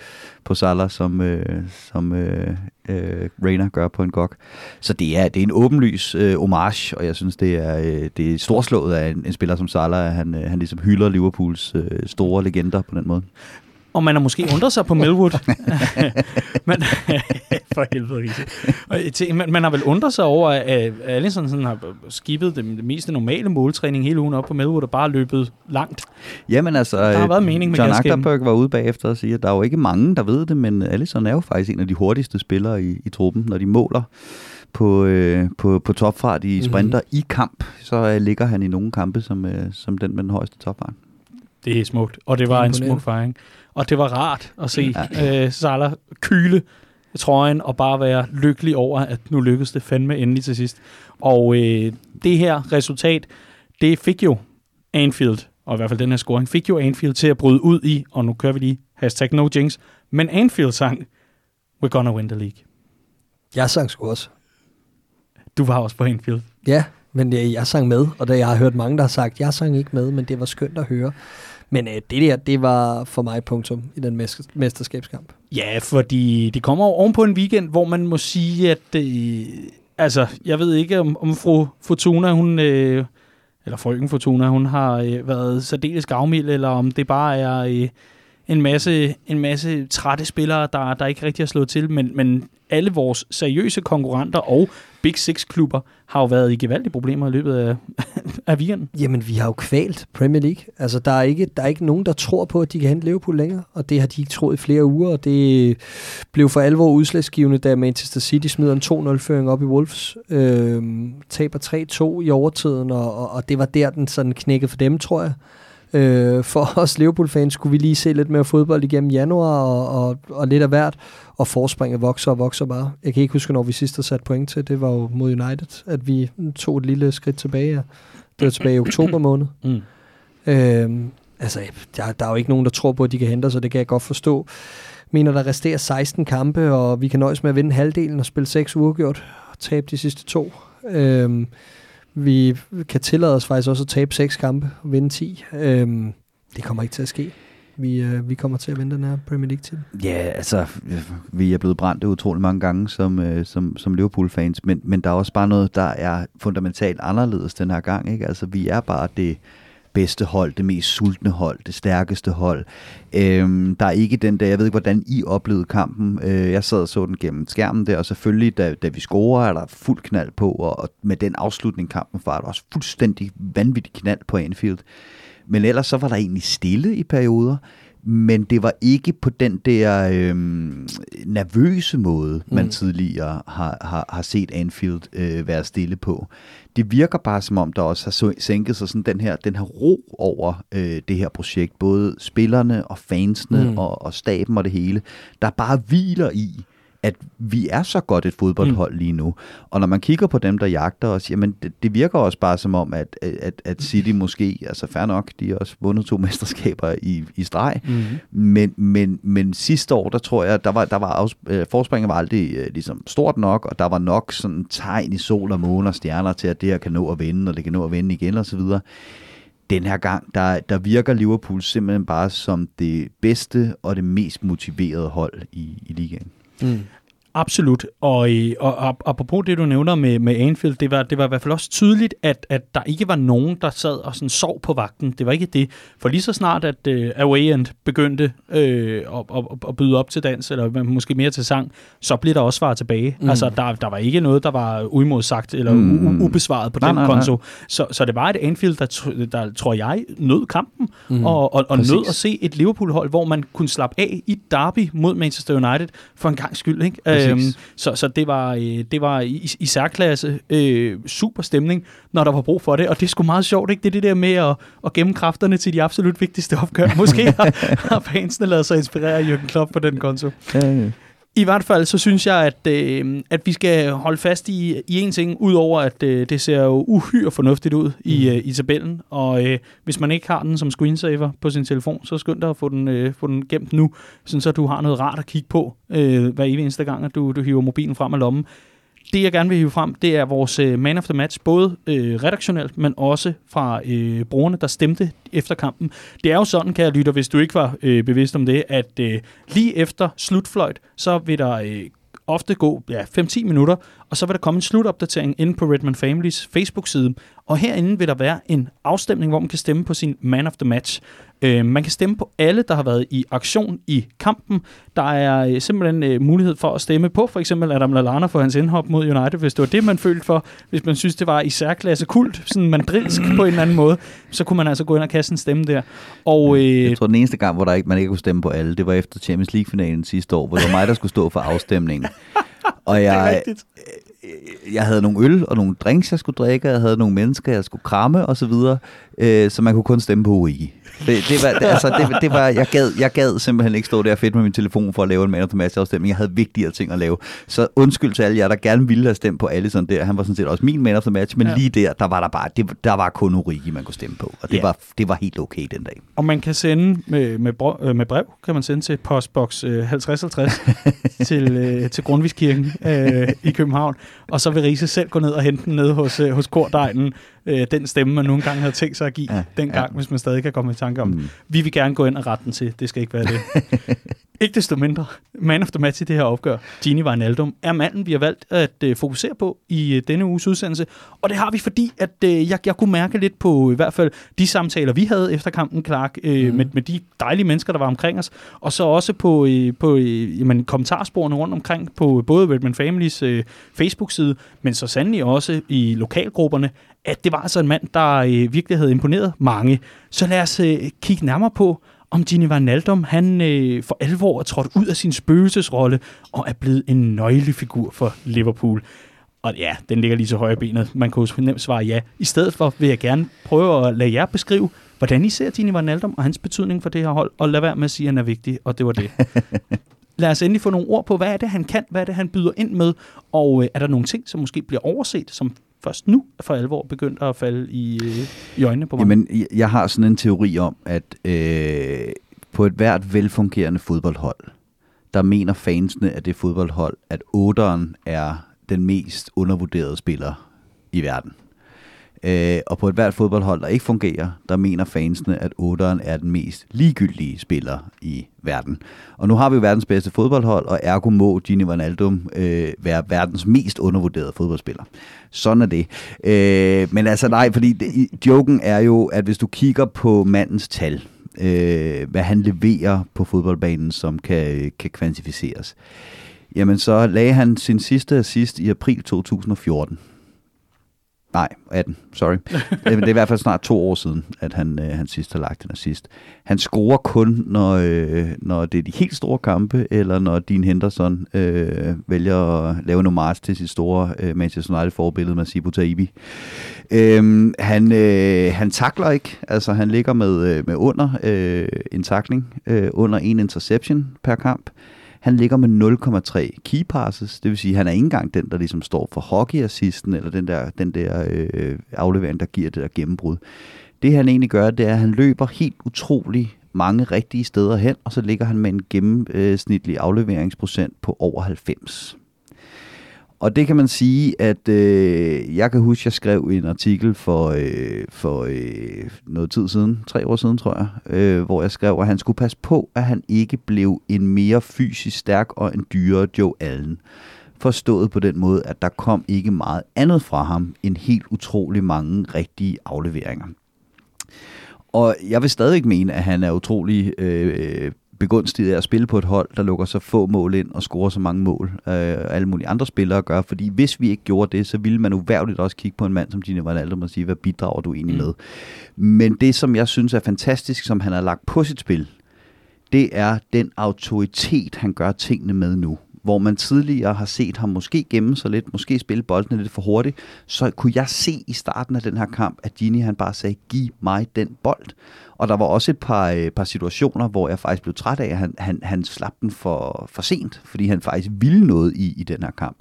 på Salah, som, øh, som øh, øh, Rainer gør på en gok. Så det er, det er en åbenlys øh, homage, og jeg synes, det er, øh, det er storslået af en, en spiller som Salah, at han, øh, han ligesom hylder Liverpools øh, store legender på den måde.
Og man har måske undret sig på Melwood. men, for helvede, man, man har vel undret sig over, at Allison sådan har skibet det, det mest normale måltræning hele ugen op på Melwood og bare løbet langt.
Jamen altså, der har været mening med John Achterberg var ude bagefter og siger, at der er jo ikke mange, der ved det, men Allison er jo faktisk en af de hurtigste spillere i, i truppen, når de måler på, øh, på, på topfart i sprinter mm-hmm. i kamp, så øh, ligger han i nogle kampe som, øh, som den med den højeste topfart.
Det er smukt, og det var en smuk fejring. Og det var rart at se ja. øh, Salah kyle trøjen og bare være lykkelig over, at nu lykkedes det fandme endelig til sidst. Og øh, det her resultat, det fik jo Anfield, og i hvert fald den her scoring, fik jo Anfield til at bryde ud i, og nu kører vi lige hashtag no jinx, men Anfield sang, we're gonna win the league.
Jeg sang sgu også.
Du var også på Anfield.
Ja, men jeg, jeg sang med, og da jeg har hørt mange, der har sagt, jeg sang ikke med, men det var skønt at høre. Men øh, det der, det var for mig punktum i den mesterskabskamp.
Ja, fordi det kommer oven på en weekend, hvor man må sige, at... Øh, altså, jeg ved ikke, om, om fru Fortuna, hun... Øh, eller frøken Fortuna, hun har øh, været særdeles gavmild, eller om det bare er øh, en, masse, en masse trætte spillere, der, der ikke rigtig har slået til. Men, men alle vores seriøse konkurrenter og Big Six-klubber har jo været i gevaldige problemer i løbet af, af weekenden.
Jamen, vi har jo kvalt Premier League. Altså, der er, ikke, der er ikke nogen, der tror på, at de kan hente Liverpool længere, og det har de ikke troet i flere uger, og det blev for alvor udslagsgivende, da Manchester City smider en 2-0-føring op i Wolves, øh, taber 3-2 i overtiden, og, og, og det var der, den sådan knækkede for dem, tror jeg. Øh, for os Liverpool-fans skulle vi lige se lidt mere fodbold igennem januar, og, og, og lidt af hvert, og forspringet vokser og vokser bare. Jeg kan ikke huske, når vi sidst har sat point til. Det var jo mod United, at vi tog et lille skridt tilbage. Det var tilbage i oktober måned. Mm. Øhm, altså, der, der er jo ikke nogen, der tror på, at de kan hente os, og det kan jeg godt forstå. Mener, der resterer 16 kampe, og vi kan nøjes med at vinde halvdelen og spille 6 uafgjort og tabe de sidste to. Øhm, vi kan tillade os faktisk også at tabe seks kampe og vinde 10. Øhm, det kommer ikke til at ske vi, øh, vi kommer til at vinde den her Premier League til.
Ja, altså, vi er blevet brændt utrolig mange gange som, øh, som, som Liverpool-fans, men, men der er også bare noget, der er fundamentalt anderledes den her gang. Ikke? Altså, vi er bare det bedste hold, det mest sultne hold, det stærkeste hold. Øhm, der er ikke den der, jeg ved ikke, hvordan I oplevede kampen. Øh, jeg sad og så den gennem skærmen der, og selvfølgelig, da, da vi scorer, er der fuld knald på, og, og med den afslutning kampen var der også fuldstændig vanvittig knald på Anfield. Men ellers så var der egentlig stille i perioder, men det var ikke på den der øhm, nervøse måde, man mm. tidligere har, har, har set Anfield øh, være stille på. Det virker bare som om, der også har sænket sig sådan den her, den her ro over øh, det her projekt. Både spillerne og fansene mm. og, og staben og det hele, der bare hviler i, at vi er så godt et fodboldhold mm. lige nu. Og når man kigger på dem, der jagter os, jamen det, det virker også bare som om, at, at, at City måske, altså fair nok, de har også vundet to mesterskaber i, i streg, mm. men, men, men sidste år, der tror jeg, der var, der var afs, øh, forspringet var aldrig øh, ligesom stort nok, og der var nok sådan tegn i sol og måne og stjerner til, at det her kan nå at vinde, og det kan nå at vinde igen og så videre den her gang, der, der virker Liverpool simpelthen bare som det bedste og det mest motiverede hold i, i ligaen.
Mm. Absolut, og, øh, og, og apropos det, du nævner med, med Anfield, det var, det var i hvert fald også tydeligt, at, at der ikke var nogen, der sad og sådan sov på vagten. Det var ikke det. For lige så snart, at uh, Away End begyndte uh, at, at, at byde op til dans, eller måske mere til sang, så blev der også svaret tilbage. Mm. Altså, der, der var ikke noget, der var uimodsagt eller mm. ubesvaret på nej, den nej, konto. Nej. Så, så det var et Anfield, der, der tror jeg, nød kampen, mm. og, og, og nød at se et Liverpool-hold, hvor man kunne slappe af i derby mod Manchester United for en gang skyld. Ikke? Øhm, så, så det var, øh, det var i, i særklasse øh, super stemning, når der var brug for det, og det er sgu meget sjovt, ikke? Det er det der med at, at gemme kræfterne til de absolut vigtigste opgør. Måske har, har fansene lavet sig inspirere af Jürgen Klopp på den konto. Ja, ja. I hvert fald så synes jeg, at, øh, at vi skal holde fast i, i en ting, udover at øh, det ser jo uhyre fornuftigt ud i, mm. øh, i tabellen. Og øh, hvis man ikke har den som screensaver på sin telefon, så skynd dig at få den, øh, få den gemt nu, så du har noget rart at kigge på øh, hver eneste gang, at du, du hiver mobilen frem af lommen det, jeg gerne vil hive frem, det er vores øh, man of the match, både øh, redaktionelt, men også fra øh, brugerne, der stemte efter kampen. Det er jo sådan, kan jeg lytte, hvis du ikke var øh, bevidst om det, at øh, lige efter slutfløjt, så vil der øh, ofte gå ja, 5-10 minutter, og så vil der komme en slutopdatering inde på Redman Families Facebook-side. Og herinde vil der være en afstemning, hvor man kan stemme på sin man of the match. Øh, man kan stemme på alle, der har været i aktion i kampen. Der er øh, simpelthen øh, mulighed for at stemme på for eksempel Adam Lallana for hans indhop mod United, hvis det var det, man følte for. Hvis man synes, det var i særklasse kult, sådan mandrilsk på en eller anden måde, så kunne man altså gå ind og kaste en stemme der. Og,
øh, jeg tror, den eneste gang, hvor der ikke, man ikke kunne stemme på alle, det var efter Champions League-finalen sidste år, hvor det var mig, der skulle stå for afstemningen.
Og jeg,
jeg havde nogle øl og nogle drinks, jeg skulle drikke, jeg havde nogle mennesker, jeg skulle kramme og så videre, øh, så man kunne kun stemme på Origi. Det, det, var, det, altså, det, det var, jeg, gad, jeg gad simpelthen ikke stå der fedt med min telefon for at lave en man of the match afstemning. Jeg havde vigtigere ting at lave. Så undskyld til alle jer, der gerne ville have stemt på alle sådan der. Han var sådan set også min man of the match, men ja. lige der, der var der bare, det, der var kun Origi, man kunne stemme på. Og det, ja. var, det var helt okay den dag.
Og man kan sende med, med, brev, øh, med brev, kan man sende til postboks øh, 5050 til, øh, til Grundviskirken øh, i København. Og så vil Riese selv gå ned og hente den ned hos, øh, hos kordegnen, øh, den stemme, man nogle gange havde tænkt sig at give ja, dengang, ja. hvis man stadig kan komme i tanke om. Mm. Vi vil gerne gå ind og rette den til. Det skal ikke være det. ikke desto mindre. Man of the match i det her opgør, Gini Wijnaldum, er manden, vi har valgt at øh, fokusere på i øh, denne uges udsendelse. Og det har vi, fordi at øh, jeg, jeg kunne mærke lidt på i hvert fald de samtaler, vi havde efter kampen, Clark, øh, mm. med, med de dejlige mennesker, der var omkring os, og så også på, øh, på øh, jamen, kommentarsporene rundt omkring på både Redman Families øh, Facebook-side, men så sandelig også i lokalgrupperne, at det var altså en mand, der øh, virkelig havde imponeret mange. Så lad os øh, kigge nærmere på, om Gini Wijnaldum, han øh, for alvor er trådt ud af sin spøgelsesrolle og er blevet en nøglefigur for Liverpool. Og ja, den ligger lige så højre benet. Man kan jo nemt svare ja. I stedet for vil jeg gerne prøve at lade jer beskrive, hvordan I ser Gini Wijnaldum og hans betydning for det her hold, og lad være med at sige, at han er vigtig, og det var det. lad os endelig få nogle ord på, hvad er det, han kan, hvad er det, han byder ind med, og øh, er der nogle ting, som måske bliver overset, som først nu for alvor begyndt at falde i, øh, i øjnene på mig?
Jamen, jeg har sådan en teori om, at øh, på et hvert velfungerende fodboldhold, der mener fansene af det fodboldhold, at 8'eren er den mest undervurderede spiller i verden. Øh, og på et hvert fodboldhold, der ikke fungerer, der mener fansene, at 8'eren er den mest ligegyldige spiller i verden. Og nu har vi jo verdens bedste fodboldhold, og ergo må Gini Wijnaldum øh, være verdens mest undervurderede fodboldspiller. Sådan er det. Øh, men altså nej, fordi det, joken er jo, at hvis du kigger på mandens tal, øh, hvad han leverer på fodboldbanen, som kan, kan kvantificeres, jamen så lagde han sin sidste assist i april 2014. Nej, 18, sorry. Øh, det er i hvert fald snart to år siden, at han, øh, han sidst har lagt den assist. Han scorer kun, når, øh, når det er de helt store kampe, eller når Dean Henderson øh, vælger at lave en mars til sit store øh, Manchester United-forbillede med Sibu Taibi. Øh, han, øh, han takler ikke, altså han ligger med, øh, med under øh, en takling, øh, under en interception per kamp. Han ligger med 0,3 key passes, det vil sige, at han er ikke engang den, der ligesom står for hockey-assisten, eller den der, den der øh, aflevering, der giver det der gennembrud. Det han egentlig gør, det er, at han løber helt utrolig mange rigtige steder hen, og så ligger han med en gennemsnitlig afleveringsprocent på over 90. Og det kan man sige, at øh, jeg kan huske, at jeg skrev en artikel for, øh, for øh, noget tid siden, tre år siden tror jeg, øh, hvor jeg skrev, at han skulle passe på, at han ikke blev en mere fysisk stærk og en dyrere Joe Allen. Forstået på den måde, at der kom ikke meget andet fra ham end helt utrolig mange rigtige afleveringer. Og jeg vil stadig mene, at han er utrolig øh, begunstiget af at spille på et hold, der lukker så få mål ind og scorer så mange mål, øh, alle mulige andre spillere gør. Fordi hvis vi ikke gjorde det, så ville man uværligt også kigge på en mand som Gini Wijnaldum og sige, hvad bidrager du egentlig mm. med? Men det, som jeg synes er fantastisk, som han har lagt på sit spil, det er den autoritet, han gør tingene med nu hvor man tidligere har set ham måske gemme sig lidt, måske spille bolden lidt for hurtigt, så kunne jeg se i starten af den her kamp, at Gini han bare sagde, giv mig den bold. Og der var også et par, øh, par situationer, hvor jeg faktisk blev træt af, at han, han, han slap den for, for sent, fordi han faktisk ville noget i, i den her kamp.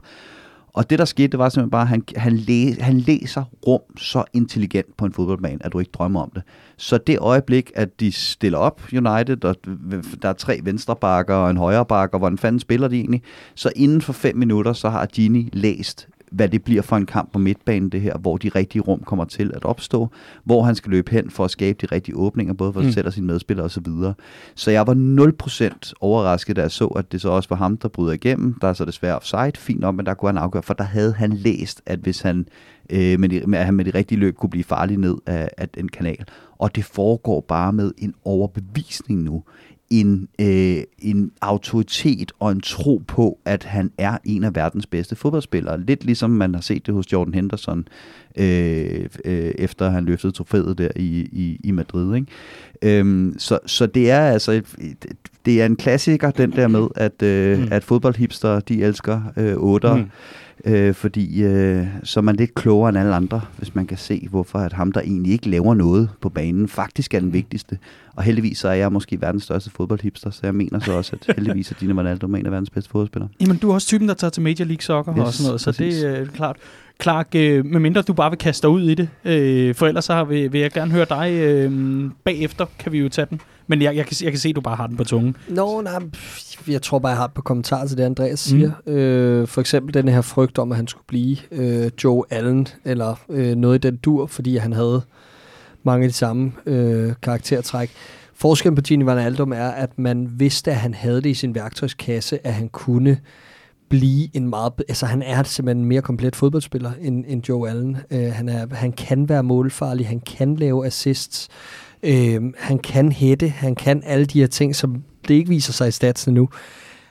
Og det, der skete, det var simpelthen bare, at han, han, læ, han læser rum så intelligent på en fodboldbane, at du ikke drømmer om det. Så det øjeblik, at de stiller op United, og der er tre venstrebakker og en højrebakker, hvordan fanden spiller de egentlig? Så inden for fem minutter, så har Gini læst hvad det bliver for en kamp på midtbanen, det her, hvor de rigtige rum kommer til at opstå, hvor han skal løbe hen for at skabe de rigtige åbninger, både for sig mm. selv og sine medspillere osv. Så, så jeg var 0% overrasket, da jeg så, at det så også var ham, der bryder igennem. Der er så desværre offside, fint nok, men der kunne han afgøre, for der havde han læst, at hvis han øh, med, de, med, at han med de rigtige løb kunne blive farlig ned af, af den kanal. Og det foregår bare med en overbevisning nu en, øh, en autoritet og en tro på, at han er en af verdens bedste fodboldspillere. Lidt ligesom man har set det hos Jordan Henderson, øh, øh, efter han løftede trofæet der i, i, i Madrid. Ikke? Øhm, så, så det er altså et, det er en klassiker, den der med, at, øh, mm. at fodboldhipster, de elsker øh, 8'ere. Mm. Øh, fordi øh, så er man lidt klogere end alle andre, hvis man kan se, hvorfor at ham, der egentlig ikke laver noget på banen, faktisk er den vigtigste. Og heldigvis så er jeg måske verdens største fodboldhipster, så jeg mener så også, at heldigvis er Dino Ronaldo en af verdens bedste fodboldspillere.
Jamen, du er også typen, der tager til Major League Soccer yes, og sådan noget, så præcis. det er øh, klart. Clark, øh, medmindre du bare vil kaste dig ud i det, øh, for ellers så vil, vil jeg gerne høre dig øh, bagefter, kan vi jo tage den. Men jeg, jeg, kan, jeg kan se, at du bare har den på tungen.
Nå, nej, jeg tror bare, jeg har et par kommentarer til det, Andreas siger. Mm. Øh, for eksempel den her frygt om, at han skulle blive øh, Joe Allen, eller øh, noget i den dur, fordi han havde mange af de samme øh, karaktertræk. Forskellen på Gini Van Aldum er, at man vidste, at han havde det i sin værktøjskasse, at han kunne blive en meget... Altså, han er simpelthen en mere komplet fodboldspiller end, end Joe Allen. Uh, han, er, han kan være målfarlig, han kan lave assists, uh, han kan hætte, han kan alle de her ting, som det ikke viser sig i statsene nu.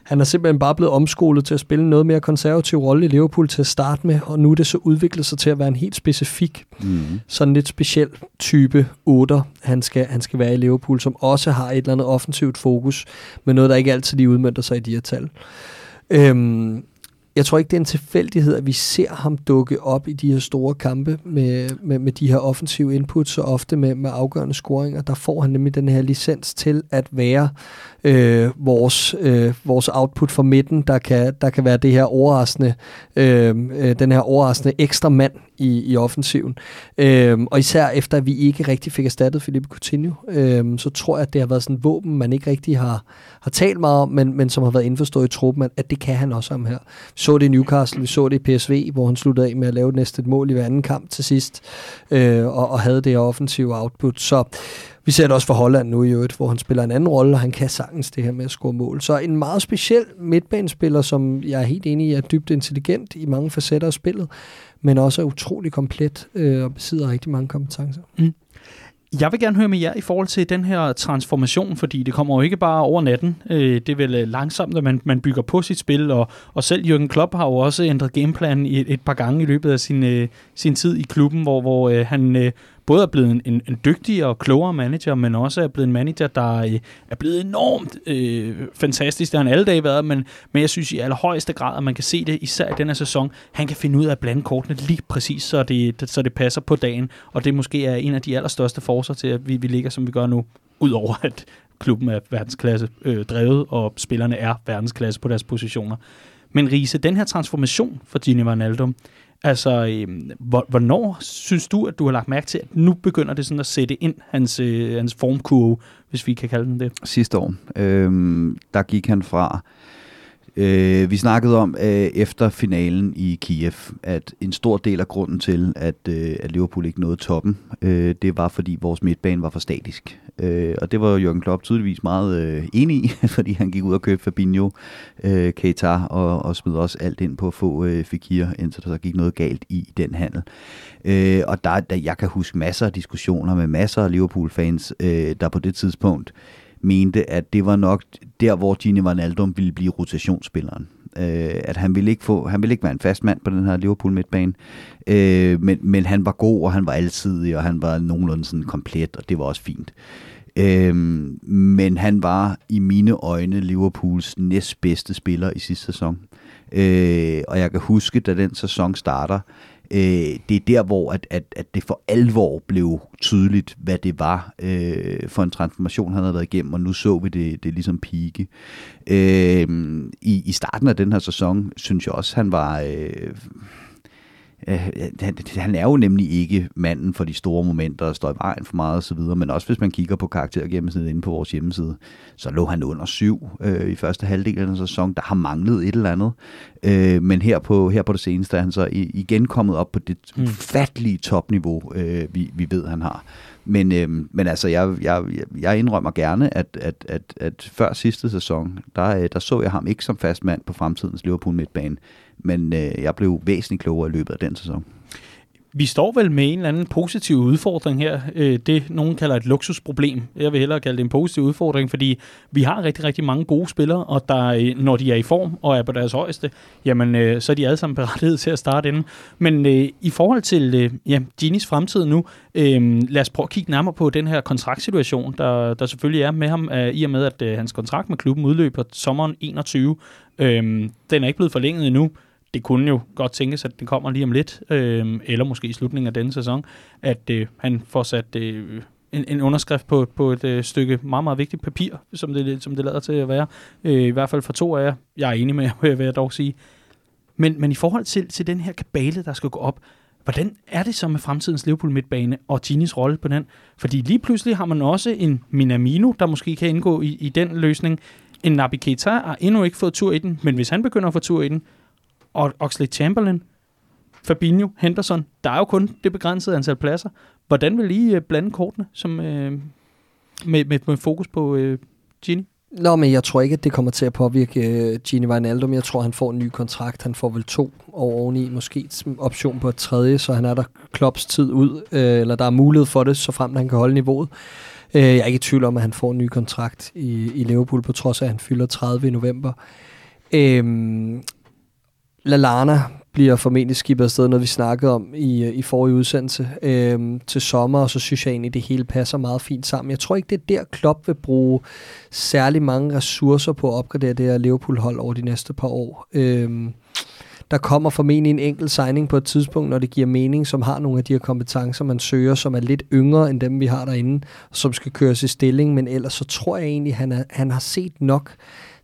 Han er simpelthen bare blevet omskolet til at spille en noget mere konservativ rolle i Liverpool til at starte med, og nu er det så udviklet sig til at være en helt specifik, mm. sådan lidt speciel type 8, han skal, han skal være i Liverpool, som også har et eller andet offensivt fokus, men noget, der ikke altid lige udmyndter sig i de her tal. Øhm, jeg tror ikke, det er en tilfældighed, at vi ser ham dukke op i de her store kampe med, med, med de her offensive inputs, så ofte med, med afgørende scoringer. Der får han nemlig den her licens til at være øh, vores, øh, vores output fra midten, der kan, der kan være det her overraskende, øh, øh, den her overraskende ekstra mand i, i offensiven. Øhm, og især efter, at vi ikke rigtig fik erstattet Philippe Coutinho, øhm, så tror jeg, at det har været sådan et våben, man ikke rigtig har, har talt meget om, men, men som har været indforstået i truppen, at det kan han også om her. Vi så det i Newcastle, vi så det i PSV, hvor han sluttede af med at lave næsten et mål i hver anden kamp til sidst, øh, og, og havde det offensive output. Så vi ser det også for Holland nu i øvrigt, hvor han spiller en anden rolle, og han kan sagtens det her med at score mål. Så en meget speciel midtbanespiller, som jeg er helt enig i er dybt intelligent i mange facetter af spillet, men også er utrolig komplet øh, og besidder rigtig mange kompetencer. Mm.
Jeg vil gerne høre med jer i forhold til den her transformation, fordi det kommer jo ikke bare over natten. Øh, det er vel øh, langsomt, at man, man bygger på sit spil, og, og selv Jürgen Klopp har jo også ændret gameplanen et, et par gange i løbet af sin, øh, sin tid i klubben, hvor, hvor han både er blevet en, en, en dygtig og klogere manager, men også er blevet en manager, der øh, er blevet enormt øh, fantastisk. Det har han alle dage været, men, men jeg synes i allerhøjeste grad, at man kan se det, især i denne sæson, han kan finde ud af at blande kortene lige præcis, så det, så det passer på dagen, og det måske er en af de allerstørste forser til, at vi, vi ligger, som vi gør nu, udover at klubben er verdensklasse øh, drevet, og spillerne er verdensklasse på deres positioner. Men Riese, den her transformation for Gini Wijnaldum, Altså, øh, hvornår synes du, at du har lagt mærke til, at nu begynder det sådan at sætte ind, hans, øh, hans formkurve, hvis vi kan kalde den det?
Sidste år, øh, der gik han fra Øh, vi snakkede om øh, efter finalen i Kiev, at en stor del af grunden til, at, øh, at Liverpool ikke nåede toppen, øh, det var fordi vores midtbane var for statisk. Øh, og det var Jürgen Klopp tydeligvis meget øh, enig i, fordi han gik ud og købte Fabinho, øh, Keita og, og smed også alt ind på at få øh, Fekir, indtil der så gik noget galt i den handel. Øh, og der, der, jeg kan huske masser af diskussioner med masser af Liverpool-fans, øh, der på det tidspunkt mente, at det var nok der, hvor Gini Wijnaldum ville blive rotationsspilleren. Øh, at han ville, ikke få, han ville ikke være en fast mand på den her Liverpool midtbane, øh, men, men han var god, og han var alsidig, og han var nogenlunde sådan komplet, og det var også fint. Øh, men han var i mine øjne Liverpools næstbedste spiller i sidste sæson. Øh, og jeg kan huske, da den sæson starter, øh, det er der, hvor at, at, at det for alvor blev tydeligt, hvad det var øh, for en transformation, han havde været igennem, og nu så vi det, det ligesom pike. Øh, i, I starten af den her sæson, synes jeg også, han var... Øh, øh, han, han er jo nemlig ikke manden for de store momenter og står i vejen for meget osv., men også hvis man kigger på karaktergennemsnittet inde på vores hjemmeside, så lå han under syv øh, i første halvdel af den sæson. Der har manglet et eller andet. Øh, men her på, her på det seneste er han så igen kommet op på det mm. fatlige topniveau, øh, vi, vi ved, han har. Men, øh, men altså, jeg, jeg, jeg indrømmer gerne, at, at, at, at før sidste sæson, der, der så jeg ham ikke som fast mand på fremtidens Liverpool midtbane men øh, jeg blev væsentligt klogere i løbet af den sæson.
Vi står vel med en eller anden positiv udfordring her. Øh, det, nogen kalder et luksusproblem. Jeg vil hellere kalde det en positiv udfordring, fordi vi har rigtig, rigtig mange gode spillere, og der, øh, når de er i form og er på deres højeste, jamen, øh, så er de alle sammen berettiget til at starte inden. Men øh, i forhold til øh, ja, Ginis fremtid nu, øh, lad os prøve at kigge nærmere på den her kontraktsituation, der, der selvfølgelig er med ham, øh, i og med, at øh, hans kontrakt med klubben udløber sommeren 21. Øh, den er ikke blevet forlænget endnu det kunne jo godt tænkes, at det kommer lige om lidt, øh, eller måske i slutningen af denne sæson, at øh, han får sat øh, en, en underskrift på, på et øh, stykke meget, meget vigtigt papir, som det, som det lader til at være. Øh, I hvert fald for to af jer. Jeg er enig med jer, vil jeg dog sige. Men, men i forhold til, til den her kabale, der skal gå op, hvordan er det så med fremtidens Liverpool midtbane og Tinis rolle på den? Fordi lige pludselig har man også en Minamino, der måske kan indgå i, i den løsning. En Nabi Keita har endnu ikke fået tur i den, men hvis han begynder at få tur i den, og Oxley Chamberlain, Fabinho, Henderson, der er jo kun det begrænsede antal pladser. Hvordan vil I øh, blande kortene som, øh, med, med, med fokus på øh, Gini?
Nå, men jeg tror ikke, at det kommer til at påvirke uh, Gini Wijnaldum. Jeg tror, han får en ny kontrakt. Han får vel to år oveni, måske option på et tredje, så han er der Klopps tid ud, uh, eller der er mulighed for det, så frem han kan holde niveauet. Uh, jeg er ikke i tvivl om, at han får en ny kontrakt i, i Liverpool, på trods af, at han fylder 30 i november. Uh, Lalana bliver formentlig skibet afsted, noget vi snakkede om i, i forrige udsendelse, øhm, til sommer, og så synes jeg egentlig, det hele passer meget fint sammen. Jeg tror ikke, det er der, Klopp vil bruge særlig mange ressourcer på at opgradere det her Liverpool-hold over de næste par år. Øhm, der kommer formentlig en enkelt signing på et tidspunkt, når det giver mening, som har nogle af de her kompetencer, man søger, som er lidt yngre end dem, vi har derinde, som skal køres i stilling, men ellers så tror jeg egentlig, han, er, han har set nok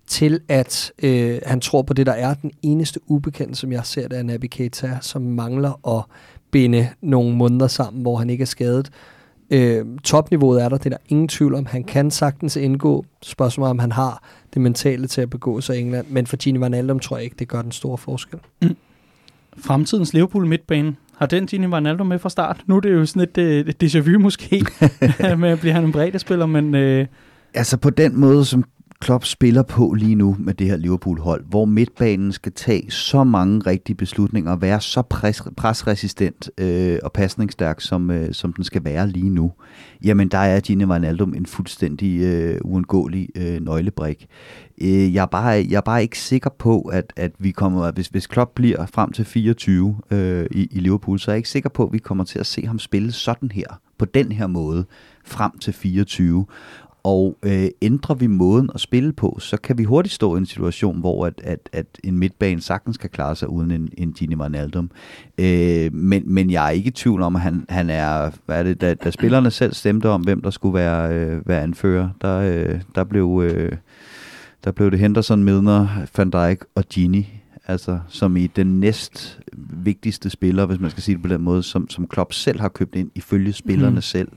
til at øh, han tror på det, der er den eneste ubekendte, som jeg ser, det er Naby Keita, som mangler at binde nogle måneder sammen, hvor han ikke er skadet. Øh, topniveauet er der, det er der ingen tvivl om. Han kan sagtens indgå. Spørgsmålet om han har det mentale til at begå sig i England. Men for Gini Van Aldum tror jeg ikke, det gør den store forskel. Mm.
Fremtidens Liverpool midtbane. Har den Gini Van Aldum med fra start? Nu er det jo sådan et, et, et déjà vu måske, med at blive han en bredde spiller, men... Øh...
Altså på den måde, som Klopp spiller på lige nu med det her Liverpool-hold, hvor midtbanen skal tage så mange rigtige beslutninger og være så pres, presresistent øh, og pasningsstærk, som, øh, som den skal være lige nu, jamen der er Gini Wijnaldum en fuldstændig øh, uundgåelig øh, nøglebrik. Øh, jeg, er bare, jeg er bare ikke sikker på, at, at vi kommer, hvis, hvis Klopp bliver frem til 24 øh, i, i Liverpool, så er jeg ikke sikker på, at vi kommer til at se ham spille sådan her, på den her måde, frem til 24. Og øh, ændrer vi måden at spille på, så kan vi hurtigt stå i en situation, hvor at, at, at en midtbane sagtens kan klare sig uden en, en Gini Wijnaldum. Øh, men, men jeg er ikke i tvivl om, at han, han er, hvad er det, da, da spillerne selv stemte om, hvem der skulle være, øh, være anfører, der, øh, der, blev, øh, der blev det Henderson, Midner, Van Dijk og Gini altså som i den næst vigtigste spiller, hvis man skal sige det på den måde, som, som Klopp selv har købt ind, ifølge spillerne mm. selv.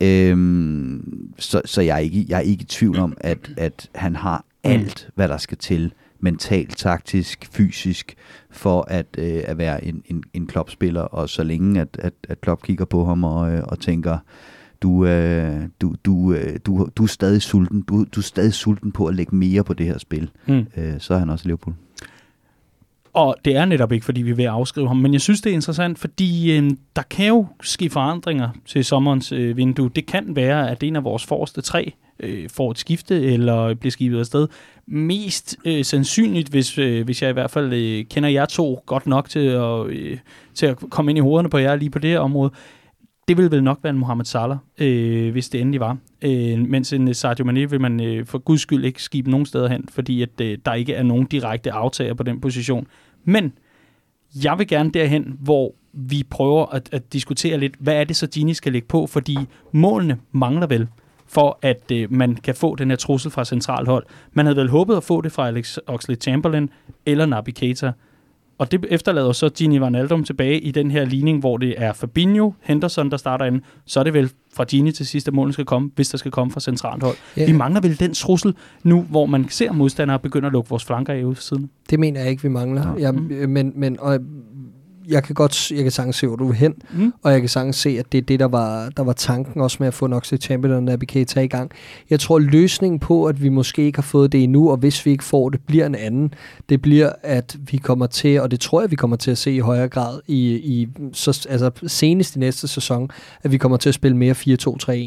Øhm, så så jeg, er ikke, jeg er ikke i tvivl om, at, at han har alt, hvad der skal til, mentalt, taktisk, fysisk, for at, øh, at være en, en, en klopspiller, og så længe at, at, at Klopp kigger på ham og, øh, og tænker, du, øh, du, du, øh, du, du er stadig sulten, du, du er stadig sulten på at lægge mere på det her spil, mm. øh, så er han også Liverpool.
Og det er netop ikke, fordi vi vil afskrive ham, men jeg synes, det er interessant, fordi øh, der kan jo ske forandringer til sommerens øh, vindue. Det kan være, at en af vores forreste tre øh, får et skifte eller bliver skibet afsted. Mest øh, sandsynligt, hvis, øh, hvis jeg i hvert fald øh, kender jer to godt nok til at, øh, til at komme ind i hovederne på jer lige på det her område, det vil vel nok være en Mohamed Salah, øh, hvis det endelig var. Øh, mens en øh, Sadio Mane vil man øh, for guds skyld ikke skibe nogen steder hen, fordi at, øh, der ikke er nogen direkte aftager på den position. Men jeg vil gerne derhen, hvor vi prøver at, at diskutere lidt, hvad er det så Gini skal lægge på, fordi målene mangler vel for at øh, man kan få den her trussel fra centralhold. Man havde vel håbet at få det fra Alex Oxlade-Chamberlain eller Naby Keita. Og det efterlader så Gini Van Aldum tilbage i den her ligning, hvor det er Fabinho, Henderson, der starter ind. Så er det vel fra Gini til sidste mål skal komme, hvis der skal komme fra centralt hold. Yeah. Vi mangler vel den trussel nu, hvor man ser modstandere begynde at lukke vores flanker i udsiden.
Det mener jeg ikke, vi mangler. Ja. Jeg, mm. men, men, og jeg kan godt, jeg kan sagtens se, hvor du er hen, mm. og jeg kan sagtens se, at det er det, der var, der var tanken også med at få Noxley Chamberlain og Keita i gang. Jeg tror, løsningen på, at vi måske ikke har fået det endnu, og hvis vi ikke får det, bliver en anden. Det bliver, at vi kommer til, og det tror jeg, vi kommer til at se i højere grad i, i så, altså senest i næste sæson, at vi kommer til at spille mere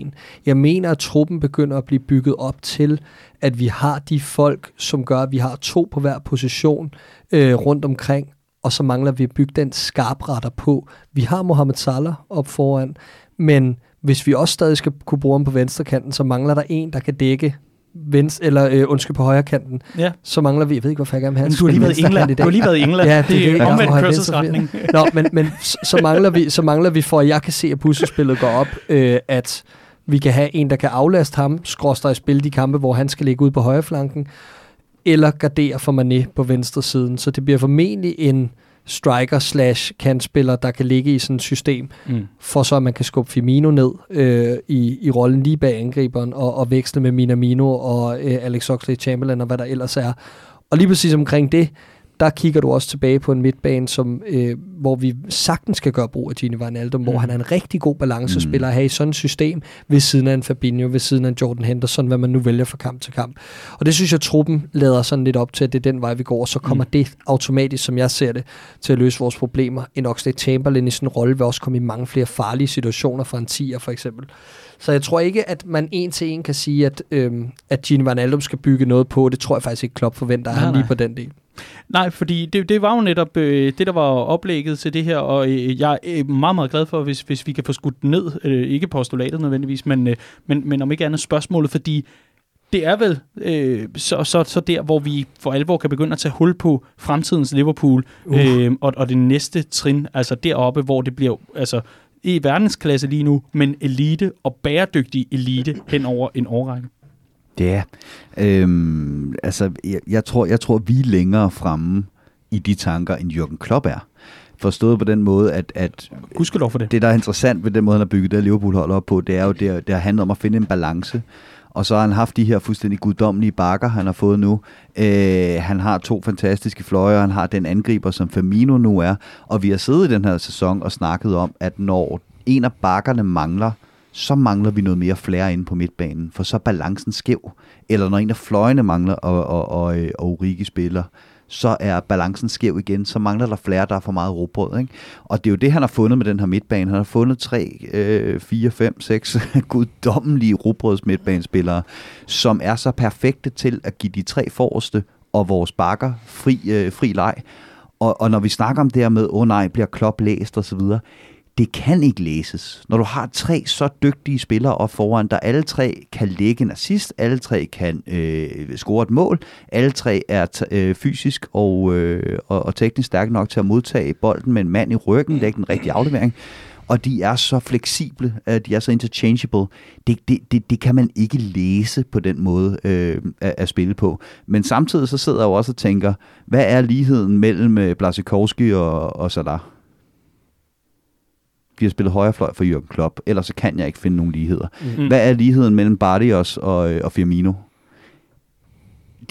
4-2-3-1. Jeg mener, at truppen begynder at blive bygget op til, at vi har de folk, som gør, at vi har to på hver position øh, rundt omkring, og så mangler vi at bygge den skarpretter på. Vi har Mohamed Salah op foran, men hvis vi også stadig skal kunne bruge ham på venstre kanten, så mangler der en, der kan dække venstre, eller øh, undskyld, på højre kanten,
Ja.
så mangler vi, jeg ved ikke, hvorfor jeg gerne vil have
du har lige været i England. Du har lige været i England.
Ja,
Ja,
det er
det,
det,
det omvendt kørselsretning.
Nå, men, men så, så, mangler vi, så mangler vi, for at jeg kan se, at puslespillet går op, øh, at vi kan have en, der kan aflaste ham, skråstrej spille de kampe, hvor han skal ligge ud på højre flanken, eller gardere for Mané på venstre siden. Så det bliver formentlig en striker slash kantspiller, der kan ligge i sådan et system,
Mm.
for så at man kan skubbe Firmino ned øh, i, i rollen lige bag angriberen, og, og veksle med Minamino og øh, Alex Oxlade-Chamberlain og hvad der ellers er. Og lige præcis omkring det, der kigger du også tilbage på en midtbane, som, øh, hvor vi sagtens kan gøre brug af Gini Wijnaldum, mm. hvor
Mm.
han er en rigtig god balancespiller at have i sådan et system, ved siden af en Fabinho, ved siden af en Jordan Henderson, hvad man nu vælger fra kamp til kamp. Og det synes jeg, truppen lader sådan lidt op til, at det er den vej, vi går, og så kommer mm. det automatisk, som jeg ser det, til at løse vores problemer. En Oxlade Chamberlain i en rolle vil også komme i mange flere farlige situationer fra en 10'er for eksempel. Så jeg tror ikke, at man en til en kan sige, at, øhm, at Gini Wijnaldum skal bygge noget på. Det tror jeg faktisk ikke, Klopp forventer af
Nej,
ham lige
nej.
på den del.
Nej, fordi det, det var jo netop øh, det, der var oplægget til det her, og øh, jeg er meget, meget glad for, hvis, hvis vi kan få skudt ned, øh, ikke postulatet nødvendigvis, men, øh, men, men om ikke andet spørgsmålet, fordi det er vel øh, så, så, så der, hvor vi for alvor kan begynde at tage hul på fremtidens Liverpool,
Uh.
øh, og, og det næste trin, altså deroppe, hvor det bliver altså i verdensklasse lige nu, men elite og bæredygtig elite hen over en årrække.
Ja, øhm, altså jeg, jeg, tror, jeg tror, vi er længere fremme i de tanker, end Jürgen Klopp er. Forstået på den måde, at, at
Gudskelov for det.
det, der er interessant ved den måde, han har bygget det her Liverpool-hold op på, det er jo, det, det har handlet om at finde en balance. Og så har han haft de her fuldstændig guddommelige bakker, han har fået nu. Øh, han har to fantastiske fløjer, han har den angriber, som Firmino nu er. Og vi har siddet i den her sæson og snakket om, at når en af bakkerne mangler, så mangler vi noget mere flere inde på midtbanen, for så er balancen skæv. Eller når en af fløjene mangler, og, og, og, og Origi spiller, så er balancen skæv igen, så mangler der flere, der er for meget råbrød. Ikke? Og det er jo det, han har fundet med den her midtbane. Han har fundet 3, øh, 4, 5, 6 guddommelige råbrødsmidtbanespillere, som er så perfekte til at give de tre forreste og vores bakker fri, øh, fri leg. Og, og når vi snakker om det her med, åh oh nej, bliver Klopp læst og så videre, det kan ikke læses. Når du har tre så dygtige spillere op foran, der alle tre kan lægge en assist, alle tre kan øh, score et mål, alle tre er t- øh, fysisk og, øh, og, og teknisk stærke nok til at modtage bolden med en mand i ryggen, lægge den rigtige aflevering, og de er så fleksible, øh, de er så interchangeable. Det, det, det, det kan man ikke læse på den måde øh, at, at spille på. Men samtidig så sidder jeg jo også og tænker, hvad er ligheden mellem øh, Blasikowski og, og Salah? Har spillet højrefløj for Jürgen Klopp, ellers så kan jeg ikke finde nogen ligheder.
Mm.
Hvad er ligheden mellem Bardios og, øh, og Firmino?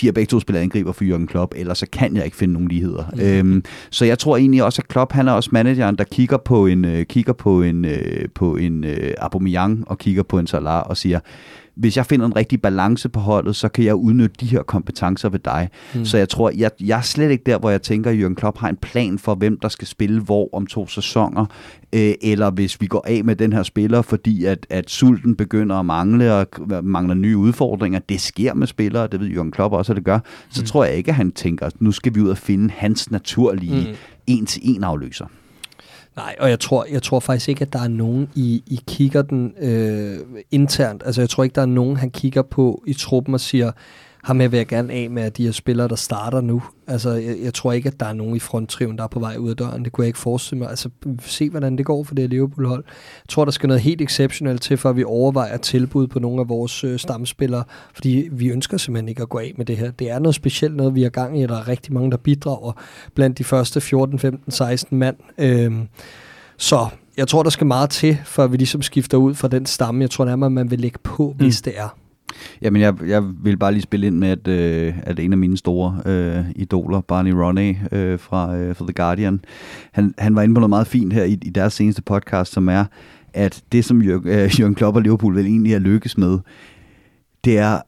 De har begge to spillet angriber for Jürgen Klopp, ellers så kan jeg ikke finde nogen ligheder. Mm. Øhm, så jeg tror egentlig også, at Klopp han er også manageren, der kigger på en, øh, kigger på en, øh, på en øh, Aubameyang og kigger på en Salah og siger, hvis jeg finder en rigtig balance på holdet, så kan jeg udnytte de her kompetencer ved dig. Mm. Så jeg tror, jeg, jeg er slet ikke der, hvor jeg tænker, at Jürgen Klopp har en plan for, hvem der skal spille hvor om to sæsoner, øh, eller hvis vi går af med den her spiller, fordi at, at sulten begynder at mangle og mangler nye udfordringer. Det sker med spillere, det ved Jürgen Klopp også, at det gør. Så mm. tror jeg ikke, at han tænker, nu skal vi ud og finde hans naturlige
Mm.
en-til-en afløser.
Nej, og jeg tror, jeg tror faktisk ikke, at der er nogen i, i kigger den øh, internt. Altså jeg tror ikke, der er nogen, han kigger på i truppen og siger, ham her vil jeg gerne af med af de her spillere, der starter nu. Altså jeg, jeg tror ikke, at der er nogen i fronttriven, der er på vej ud af døren. Det kunne jeg ikke forestille mig. Altså se, hvordan det går for det her Liverpool-hold. Jeg tror, der skal noget helt exceptionelt til, for at vi overvejer tilbud på nogle af vores øh, stamspillere. Fordi vi ønsker simpelthen ikke at gå af med det her. Det er noget specielt noget, vi har gang i, og der er rigtig mange, der bidrager blandt de første 14, 15, 16 mand. Øhm, så jeg tror, der skal meget til, før vi ligesom skifter ud fra den stamme. Jeg tror nærmere, man vil lægge på,
Mm.
hvis det er.
Jamen, jeg, jeg vil bare lige spille ind med, at, øh, at en af mine store øh, idoler, Barney Ronay øh, fra, øh, fra The Guardian, han, han var inde på noget meget fint her i, i deres seneste podcast, som er, at det, som Jør, øh, Jørgen Klopp og Liverpool vel egentlig er lykkes med, det er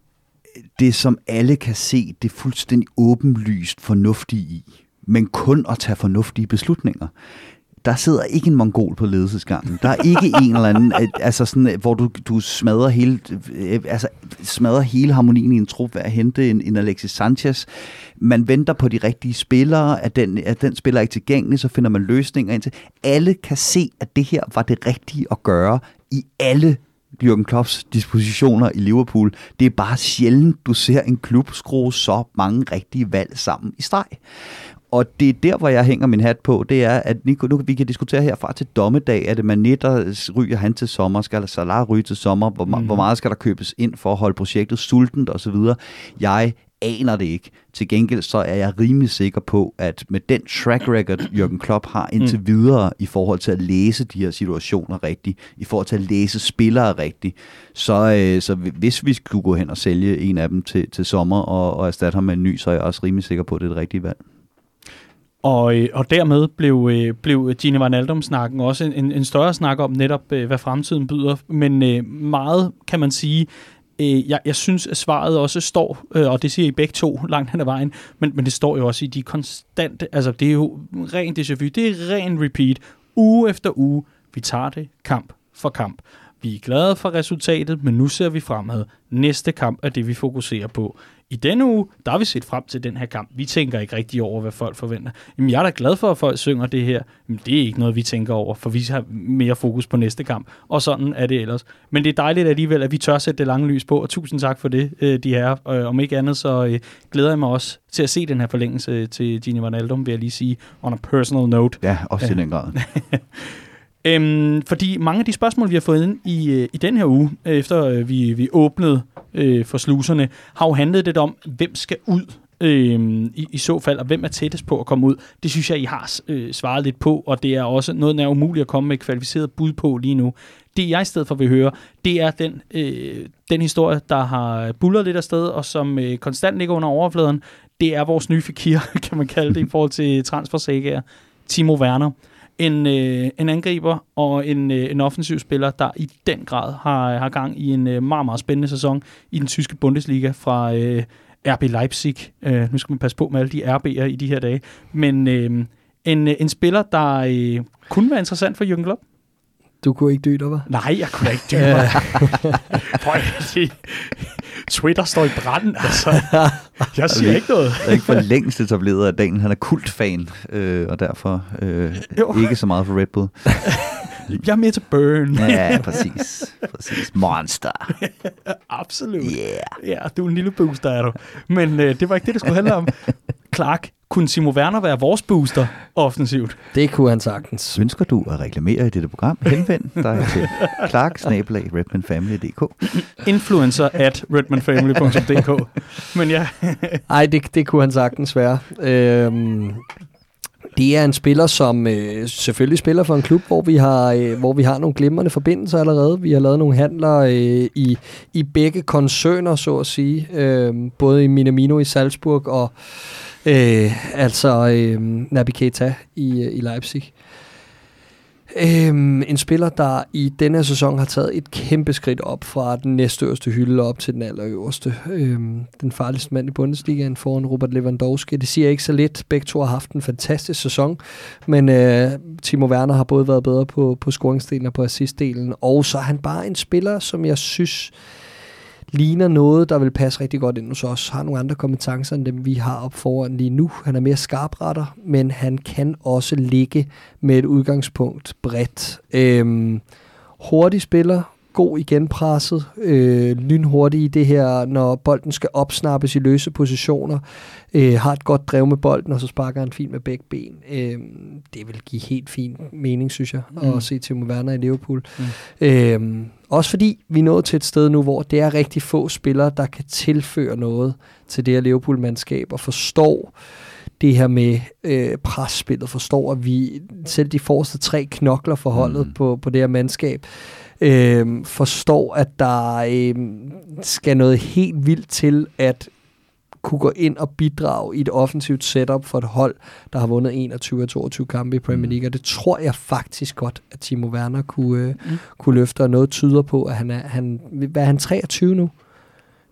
det, som alle kan se, det er fuldstændig åbenlyst fornuftige i, men kun at tage fornuftige beslutninger der sidder ikke en mongol på ledelsesgangen. Der er ikke en eller anden, øh, altså sådan, øh, hvor du, du smadrer hele, øh, altså smadrer hele harmonien i en trup ved at hente en, en Alexis Sanchez. Man venter på de rigtige spillere, at den, at den spiller ikke tilgængelig, så finder man løsninger indtil. Alle kan se, at det her var det rigtige at gøre i alle Jürgen Klopps dispositioner i Liverpool. Det er bare sjældent, du ser en klub skrue så mange rigtige valg sammen i streg. Og det er der, hvor jeg hænger min hat på, det er, at Nico, nu, vi kan diskutere herfra til dommedag, er det der ryger han til sommer, skal Salah ryge til sommer, hvor, mm. hvor meget skal der købes ind for at holde projektet sultent osv. Jeg aner det ikke. Til gengæld så er jeg rimelig sikker på, at med den track record, Jürgen Klopp har indtil mm. videre i forhold til at læse de her situationer rigtigt, i forhold til at læse spillere rigtigt, så, øh, så hvis vi skulle gå hen og sælge en af dem til, til sommer og, og erstatte ham med en ny, så er jeg også rimelig sikker på, at det er det rigtige valg.
Og, øh, og dermed blev, øh, blev Gini Van snakken også en, en større snak om netop, øh, hvad fremtiden byder. Men meget, kan man sige, jeg, jeg synes, at svaret også står, og det siger I begge to langt hen ad vejen, men, men det står jo også i de konstante, altså det er jo ren déjà vu, det er ren repeat, uge efter uge, vi tager det kamp for kamp. Vi er glade for resultatet, men nu ser vi fremad. Næste kamp er det, vi fokuserer på. I denne uge, der har vi set frem til den her kamp. Vi tænker ikke rigtig over, hvad folk forventer. Jamen, jeg er da glad for, at folk synger det her. Jamen, det er ikke noget, vi tænker over, for vi har mere fokus på næste kamp. Og sådan er det ellers. Men det er dejligt alligevel, at vi tør sætte det lange lys på, og tusind tak for det, øh, de her. Og om ikke andet, så øh, glæder jeg mig også til at se den her forlængelse til Gini Wijnaldum, vil jeg lige sige, on a personal note.
Ja, også i den grad.
Øhm, fordi mange af de spørgsmål, vi har fået ind i, øh, i den her uge, øh, efter øh, vi, vi åbnede øh, for sluserne, har jo handlet lidt om, hvem skal ud øh, i, i så fald, og hvem er tættest på at komme ud. Det synes jeg, I har øh, svaret lidt på, og det er også noget, der er umuligt at komme med et kvalificeret bud på lige nu. Det jeg i stedet for vil høre, det er den, øh, den historie, der har bullet lidt afsted, og som øh, konstant ligger under overfladen. Det er vores nye fakir, kan man kalde det, i forhold til transfersager. Timo Werner en, øh, en angriber og en, øh, en offensiv spiller, der i den grad har, har gang i en øh, meget, meget spændende sæson i den tyske Bundesliga fra øh, RB Leipzig. Øh, nu skal man passe på med alle de RB'er i de her dage. Men øh, en, øh, en spiller, der øh, kunne være interessant for Jürgen Klopp.
Du kunne ikke dø dig, var?
Nej, jeg kunne ikke dø mig. Twitter står i branden, altså. Jeg siger ikke noget.
Det er ikke for længst etableret, at Daniel han er kultfan, øh, og derfor øh, ikke så meget for Red Bull.
Jeg er med til Burn.
ja, præcis. præcis. Monster.
Absolut.
Yeah.
Ja, du er en lille booster, er du. Men øh, det var ikke det, det skulle handle om. Clark, kunne Timo Werner være vores booster offensivt?
Det kunne han sagtens.
Ønsker du at reklamere i dette program? Henvend dig til clark
Influencer at redmanfamily.dk Men ja.
Ej, det, det kunne han sagtens være. Øhm, det er en spiller, som øh, selvfølgelig spiller for en klub, hvor vi har øh, hvor vi har nogle glimrende forbindelser allerede. Vi har lavet nogle handler øh, i, i begge koncerner, så at sige. Øh, både i Minamino i Salzburg og øh, altså øh, Nabi Keita i, øh, i Leipzig. Øhm, en spiller, der i denne sæson har taget et kæmpe skridt op fra den næstøverste hylde op til den allerøverste. Øhm, den farligste mand i Bundesligaen foran Robert Lewandowski. Det siger ikke så lidt. Begge to har haft en fantastisk sæson, men øh, Timo Werner har både været bedre på, på scoringsdelen og på assistdelen, og så er han bare en spiller, som jeg synes ligner noget, der vil passe rigtig godt ind hos os. Har nogle andre kompetencer end dem, vi har op foran lige nu. Han er mere skarpretter, men han kan også ligge med et udgangspunkt bredt. Øhm, hurtig spiller, god igen presset, øh, lynhurtig i det her, når bolden skal opsnappes i løse positioner, øh, har et godt drev med bolden, og så sparker han fint med begge ben. Øh, det vil give helt fin mening, synes jeg, mm. at se Timo Werner i Liverpool. Mm. Øh, også fordi vi er nået til et sted nu, hvor det er rigtig få spillere, der kan tilføre noget til det her Liverpool-mandskab, og forstår det her med øh, presspillet, forstår, at vi selv de forreste tre knokler for holdet mm. på, på det her mandskab, øh, forstår, at der øh, skal noget helt vildt til, at kunne gå ind og bidrage i et offensivt setup for et hold, der har vundet 21 af 22 kampe i Premier mm. League. Og det tror jeg faktisk godt, at Timo Werner kunne, øh, mm. kunne løfte, og noget tyder på, at han er, han, hvad er han, 23 nu?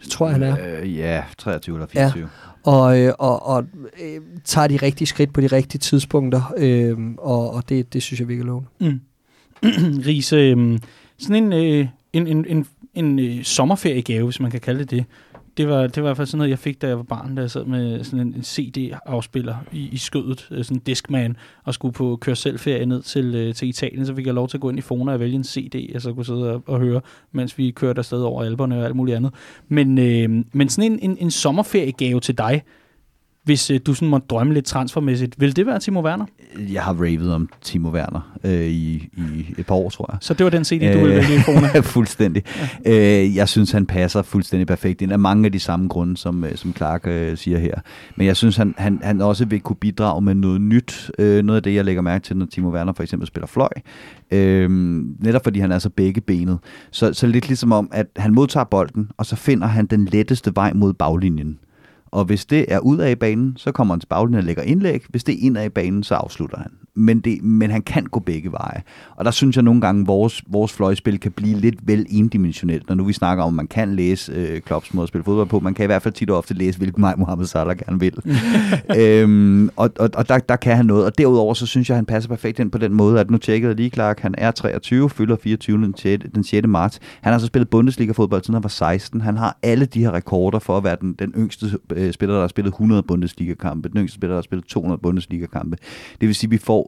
Det tror jeg, han er.
Øh, ja, 23 eller 24. Ja.
Og, øh, og, og øh, tager de rigtige skridt på de rigtige tidspunkter, øh, og, og det, det synes jeg virkelig lovende. Mm.
Riese, øh, sådan en, øh, en, en, en, en øh, sommerferiegave, hvis man kan kalde det det, det var, det var i hvert fald sådan noget, jeg fik, da jeg var barn, da jeg sad med sådan en, en CD-afspiller i, i skødet, øh, sådan en Discman, og skulle på køre selvferie ned til, øh, til Italien, så fik jeg lov til at gå ind i Fona og vælge en CD, jeg så kunne sidde og, og høre, mens vi kørte afsted over alberne og alt muligt andet. Men, øh, men sådan en, en, en sommerferiegave til dig, hvis øh, du sådan måtte drømme lidt transfermæssigt, vil det være Timo Werner?
Jeg har ravet om Timo Werner øh, i, i et par år, tror jeg.
Så det var den CD, du ville vælge i Fona?
fuldstændig. Ja. Øh, jeg synes, han passer fuldstændig perfekt ind af mange af de samme grunde, som, øh, som Clark øh, siger her. Men jeg synes, han, han, han også vil kunne bidrage med noget nyt. Øh, noget af det, jeg lægger mærke til, når Timo Werner for eksempel spiller fløj. Øh, netop fordi han er så begge benet. Så, så lidt ligesom om, at han modtager bolden, og så finder han den letteste vej mod baglinjen. Og hvis det er ud af banen, så kommer han til baglinjen og lægger indlæg. Hvis det er ind af banen, så afslutter han. Men, det, men han kan gå begge veje. Og der synes jeg nogle gange, at vores, vores fløjspil kan blive lidt vel endimensionelt. Når nu vi snakker om, at man kan læse øh, Klopps måde at spille fodbold på, man kan i hvert fald tit og ofte læse, hvilken vej Mohamed Salah gerne vil. øhm, og og, og der, der kan han noget. Og derudover, så synes jeg, at han passer perfekt ind på den måde, at nu tjekkede lige Clark, han er 23, fylder 24 den 6, den 6. marts. Han har så spillet Bundesliga-fodbold, siden han var 16. Han har alle de her rekorder for at være den, den yngste øh, spiller, der har spillet 100 Bundesliga-kampe, den yngste spiller, der har spillet 200 Bundesliga-kampe. Det vil sige, at vi får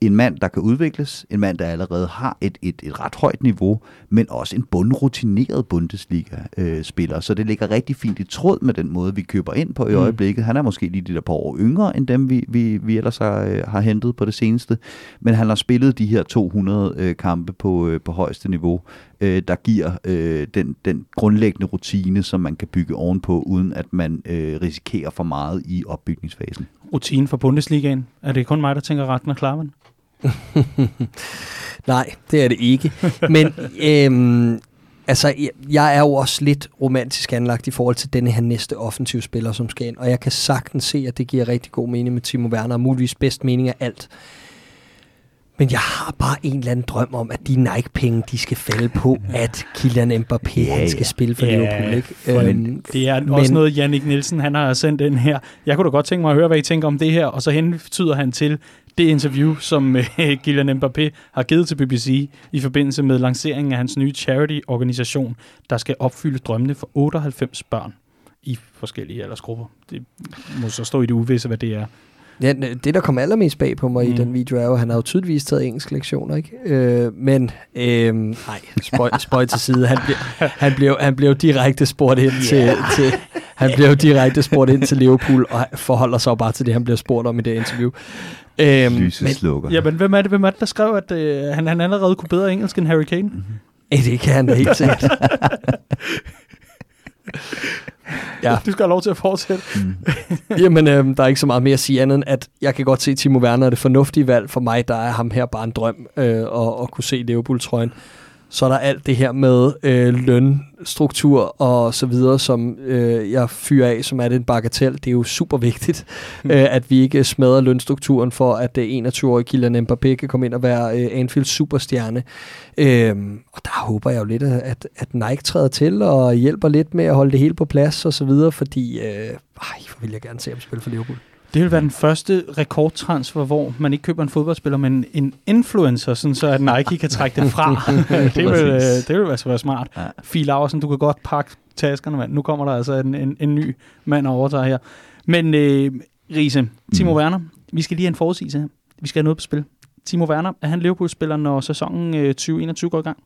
en mand, der kan udvikles, en mand, der allerede har et, et, et ret højt niveau, men også en bundrutineret Bundesliga-spiller. Så det ligger rigtig fint i tråd med den måde, vi køber ind på i øjeblikket. Han er måske lige de der par år yngre, end dem, vi, vi, vi ellers har, øh, har hentet på det seneste, men han har spillet de her 200 øh, kampe på, øh, på højeste niveau, øh, der giver øh, den, den grundlæggende rutine, som man kan bygge ovenpå, uden at man øh, risikerer for meget i opbygningsfasen.
Rutine for Bundesligaen. Er det kun mig, der tænker Ragnar Klaven?
Nej, det er det ikke. Men øhm, altså, jeg, er jo også lidt romantisk anlagt i forhold til denne her næste offensiv spiller, som skal ind. Og jeg kan sagtens se, at det giver rigtig god mening med Timo Werner, og muligvis bedst mening af alt. Men jeg har bare en eller anden drøm om, at de Nike-penge, de skal falde på, at Kylian Mbappé
Ja,
han skal
ja.
spille for
Ja,
Liverpool. Ikke?
for
Øhm,
Det er
Men-
også noget, Jannik Nielsen han har sendt ind her. Jeg kunne da godt tænke mig at høre, hvad I tænker om det her, og så hentyder han til det interview, som øh, Kylian Mbappé har givet til BBC i forbindelse med lanceringen af hans nye charity-organisation, der skal opfylde drømmene for 98 børn i forskellige aldersgrupper. Det må så stå i det uvisse, hvad det er.
Ja, det, der kom allermest bag på mig mm. I den video, er jo, at han har jo tydeligvis taget engelsk lektioner, ikke? Øh, men, øh, nej, spøj, spøj til side. Han, bliver, han, blev, han blev direkte spurgt ind til, til, han blev direkte spurgt ind til Liverpool, og forholder sig bare til det, han bliver spurgt om i det interview. Øh,
Lyset
men,
slukker.
Jamen, hvem er det, hvem er det der skrev, at øh, han, han allerede kunne bedre engelsk end Harry Kane?
Mhm.
øh, det kan han da helt sikkert. ja.
Du skal have lov til at fortsætte.
Jamen, øh, der er ikke så meget mere at sige andet end, at jeg kan godt se Timo Werner er det fornuftige valg for mig. Der er ham her bare en drøm øh, at, at kunne se Liverpool-trøjen. Så er der alt det her med øh, lønstruktur og så videre, som øh, jeg fyrer af, som er det en bagatel. Det er jo super vigtigt, øh, at vi ikke smadrer lønstrukturen for, at øh, 21-årige Kylian Mbappé kan komme ind og være øh, Anfield superstjerne. Øh, og der håber jeg jo lidt, at, at Nike træder til og hjælper lidt med at holde det hele på plads og så videre, fordi øh, ej, hvor vil jeg gerne se ham spille for Liverpool.
Det vil være den første rekordtransfer, hvor man ikke køber en fodboldspiller, men en influencer, sådan så at Nike kan trække det fra. det, vil, øh, det vil altså være smart.
Ja.
Fie Laursen, du kan godt pakke taskerne, mand. Nu kommer der altså en, en, en ny mand og overtager her. Men øh, Riese, Timo
Mm.
Werner, vi skal lige have en forudsigelse her. Vi skal have noget på spil. Timo Werner, er han Liverpool-spiller, når sæsonen øh, 2021 går i gang?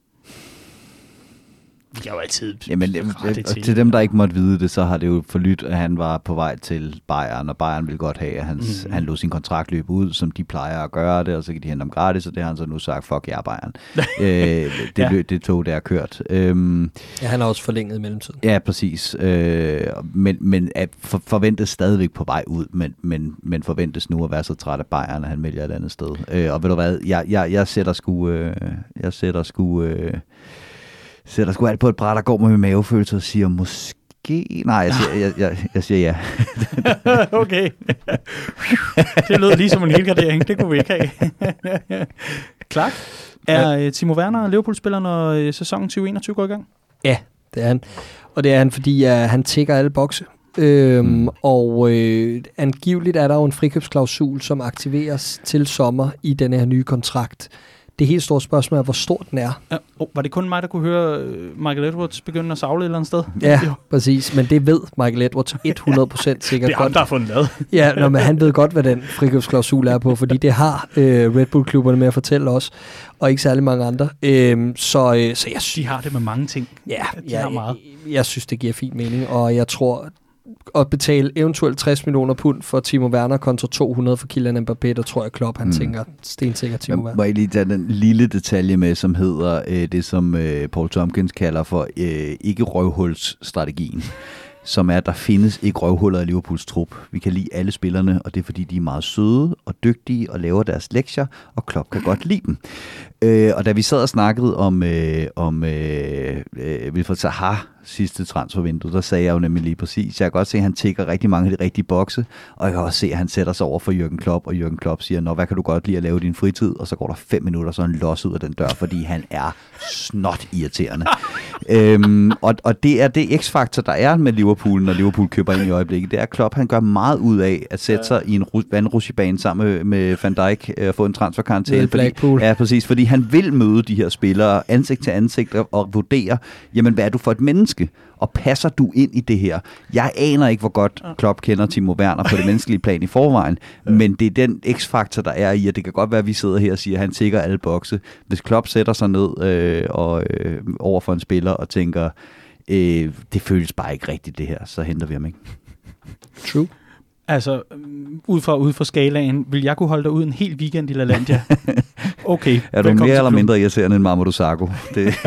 Vi kan jo altid
Jamen, øh,
til.
til. dem, der ikke måtte vide det, så har det jo forlydt, at han var på vej til Bayern, og Bayern ville godt have, at hans, mm. han lod sin kontrakt løbe ud, som de plejer at gøre det, og så kan de hente ham gratis, og det har han så nu sagt, fuck jer, Bayern. øh, det,
Ja.
det tog, der er kørt. Øhm,
Ja, han har også forlænget i mellemtiden.
ja, præcis. Øh, men men at for, forventes stadigvæk på vej ud, men, men, men forventes nu at være så træt af Bayern, at han vælger et andet sted. Øh, og ved du hvad, jeg, jeg, jeg sætter sgu... Øh, jeg sætter sgu... Øh, sætter sgu alt på et bræt, der går med min mavefølelse og siger, måske... Nej, jeg siger, jeg, jeg, jeg siger ja.
okay. det lød lige som en helgardering. Det kunne vi ikke have. Clark, er ja. Timo Werner Liverpool-spiller, når øh, sæsonen 2021 går i gang?
Ja, det er han. Og det er han, fordi uh, han tækker alle bokse. Øhm, mm. Og øh, angiveligt er der jo en frikøbsklausul, som aktiveres til sommer i den her nye kontrakt. Det helt store spørgsmål er, hvor stor den er.
Ja, oh, var det kun mig, der kunne høre øh, Michael Edwards begynde at savle et eller andet sted?
Ja,
Jo.
præcis. Men det ved Michael Edwards 100% sikkert
Det er ham,
godt.
der har fundet lavet.
Ja, nå, men han ved godt, hvad den frikøbsklausul er på, fordi det har øh, Red Bull-klubberne med at fortælle os, og ikke særlig mange andre. Øhm, så, øh, så jeg, sy-
De har det med mange ting.
ja,
de har
jeg,
meget.
jeg, jeg synes, det giver fin mening, og jeg tror, at betale eventuelt 60 millioner pund for Timo Werner kontra 200 for Kylian Mbappé, der tror jeg, Klopp han
Mm.
tænker stensikkert Timo Werner.
må jeg lige tage den lille detalje med, som hedder øh, det, som øh, Paul Tompkins kalder for øh, ikke-røvhulsstrategien. Som er, at der findes ikke røvhuller i Liverpools trup. Vi kan lide alle spillerne, og det er fordi, de er meget søde og dygtige og laver deres lektier, og Klopp kan godt lide dem. Øh, og da vi sad og snakkede om, øh, om øh, øh, Wilfred Zaha sidste transfervindue, der sagde jeg jo nemlig lige præcis, jeg kan godt se, at han tigger rigtig mange af de rigtige bokse, og jeg kan også se, at han sætter sig over for Jürgen Klopp, og Jürgen Klopp siger, Nå, hvad kan du godt lide at lave i din fritid? Og så går der fem minutter, så han los ud af den dør, fordi han er snot irriterende. øhm, og, og det er det x-faktor, der er med Liverpool, når Liverpool køber ind i øjeblikket. Det er, at Klopp han gør meget ud af at sætte sig i en ru- vandrutsjebane sammen med, med Van Dijk øh, og få en transferkarantæne.
Med Blackpool.
Ja, præcis, fordi han vil møde de her spillere ansigt til ansigt og, vurdere, jamen hvad er du for et menneske? Og passer du ind i det her? Jeg aner ikke, hvor godt Klopp kender Timo Werner på det menneskelige plan i forvejen, men det er den x-faktor, der er i, at det kan godt være, at vi sidder her og siger, at han tigger alle bokse. Hvis Klopp sætter sig ned øh, og, øh, over for en spiller og tænker, øh, det føles bare ikke rigtigt det her, så henter vi ham ikke.
True.
Altså, øhm, ud fra, ud fra skalaen, vil jeg kunne holde dig ud en hel weekend i LaLandia? Okay.
Er du mere eller mindre irriterende end Mamadou Sakho? Det,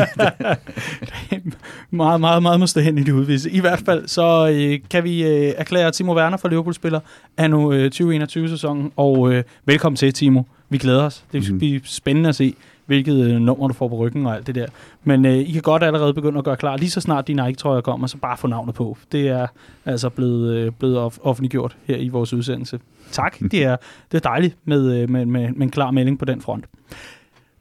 meget, meget, meget må stå hen i det udvise. I hvert fald så øh, kan vi øh, erklære Timo Werner for Liverpool-spiller af nu øh, 2021-sæsonen, og øh, velkommen til, Timo. Vi glæder os. Det
Mhm.
blive spændende at se, hvilket øh, nummer du får på ryggen og alt det der. Men øh, I kan godt allerede begynde at gøre klar. Lige så snart de Nike-trøjer kommer, så bare få navnet på. Det er altså blevet, øh, blevet off- offentliggjort her i vores udsendelse. Tak. Det er, det er dejligt med, øh, med, med, med en klar melding på den front.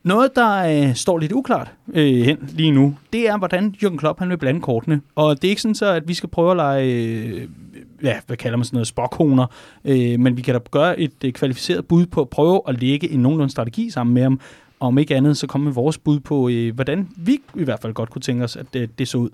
Noget, der øh, står lidt uklart øh, hen lige nu, det er, hvordan Jürgen Klopp han vil blande kortene. Og det er ikke sådan så, at vi skal prøve at lege, øh, ja, hvad kalder man sådan noget, spokhoner, øh, men vi kan da gøre et øh, kvalificeret bud på at prøve at lægge en nogenlunde strategi sammen med ham. Og om ikke andet, så komme med vores bud på, øh, hvordan vi i hvert fald godt kunne tænke os, at øh, det så ud.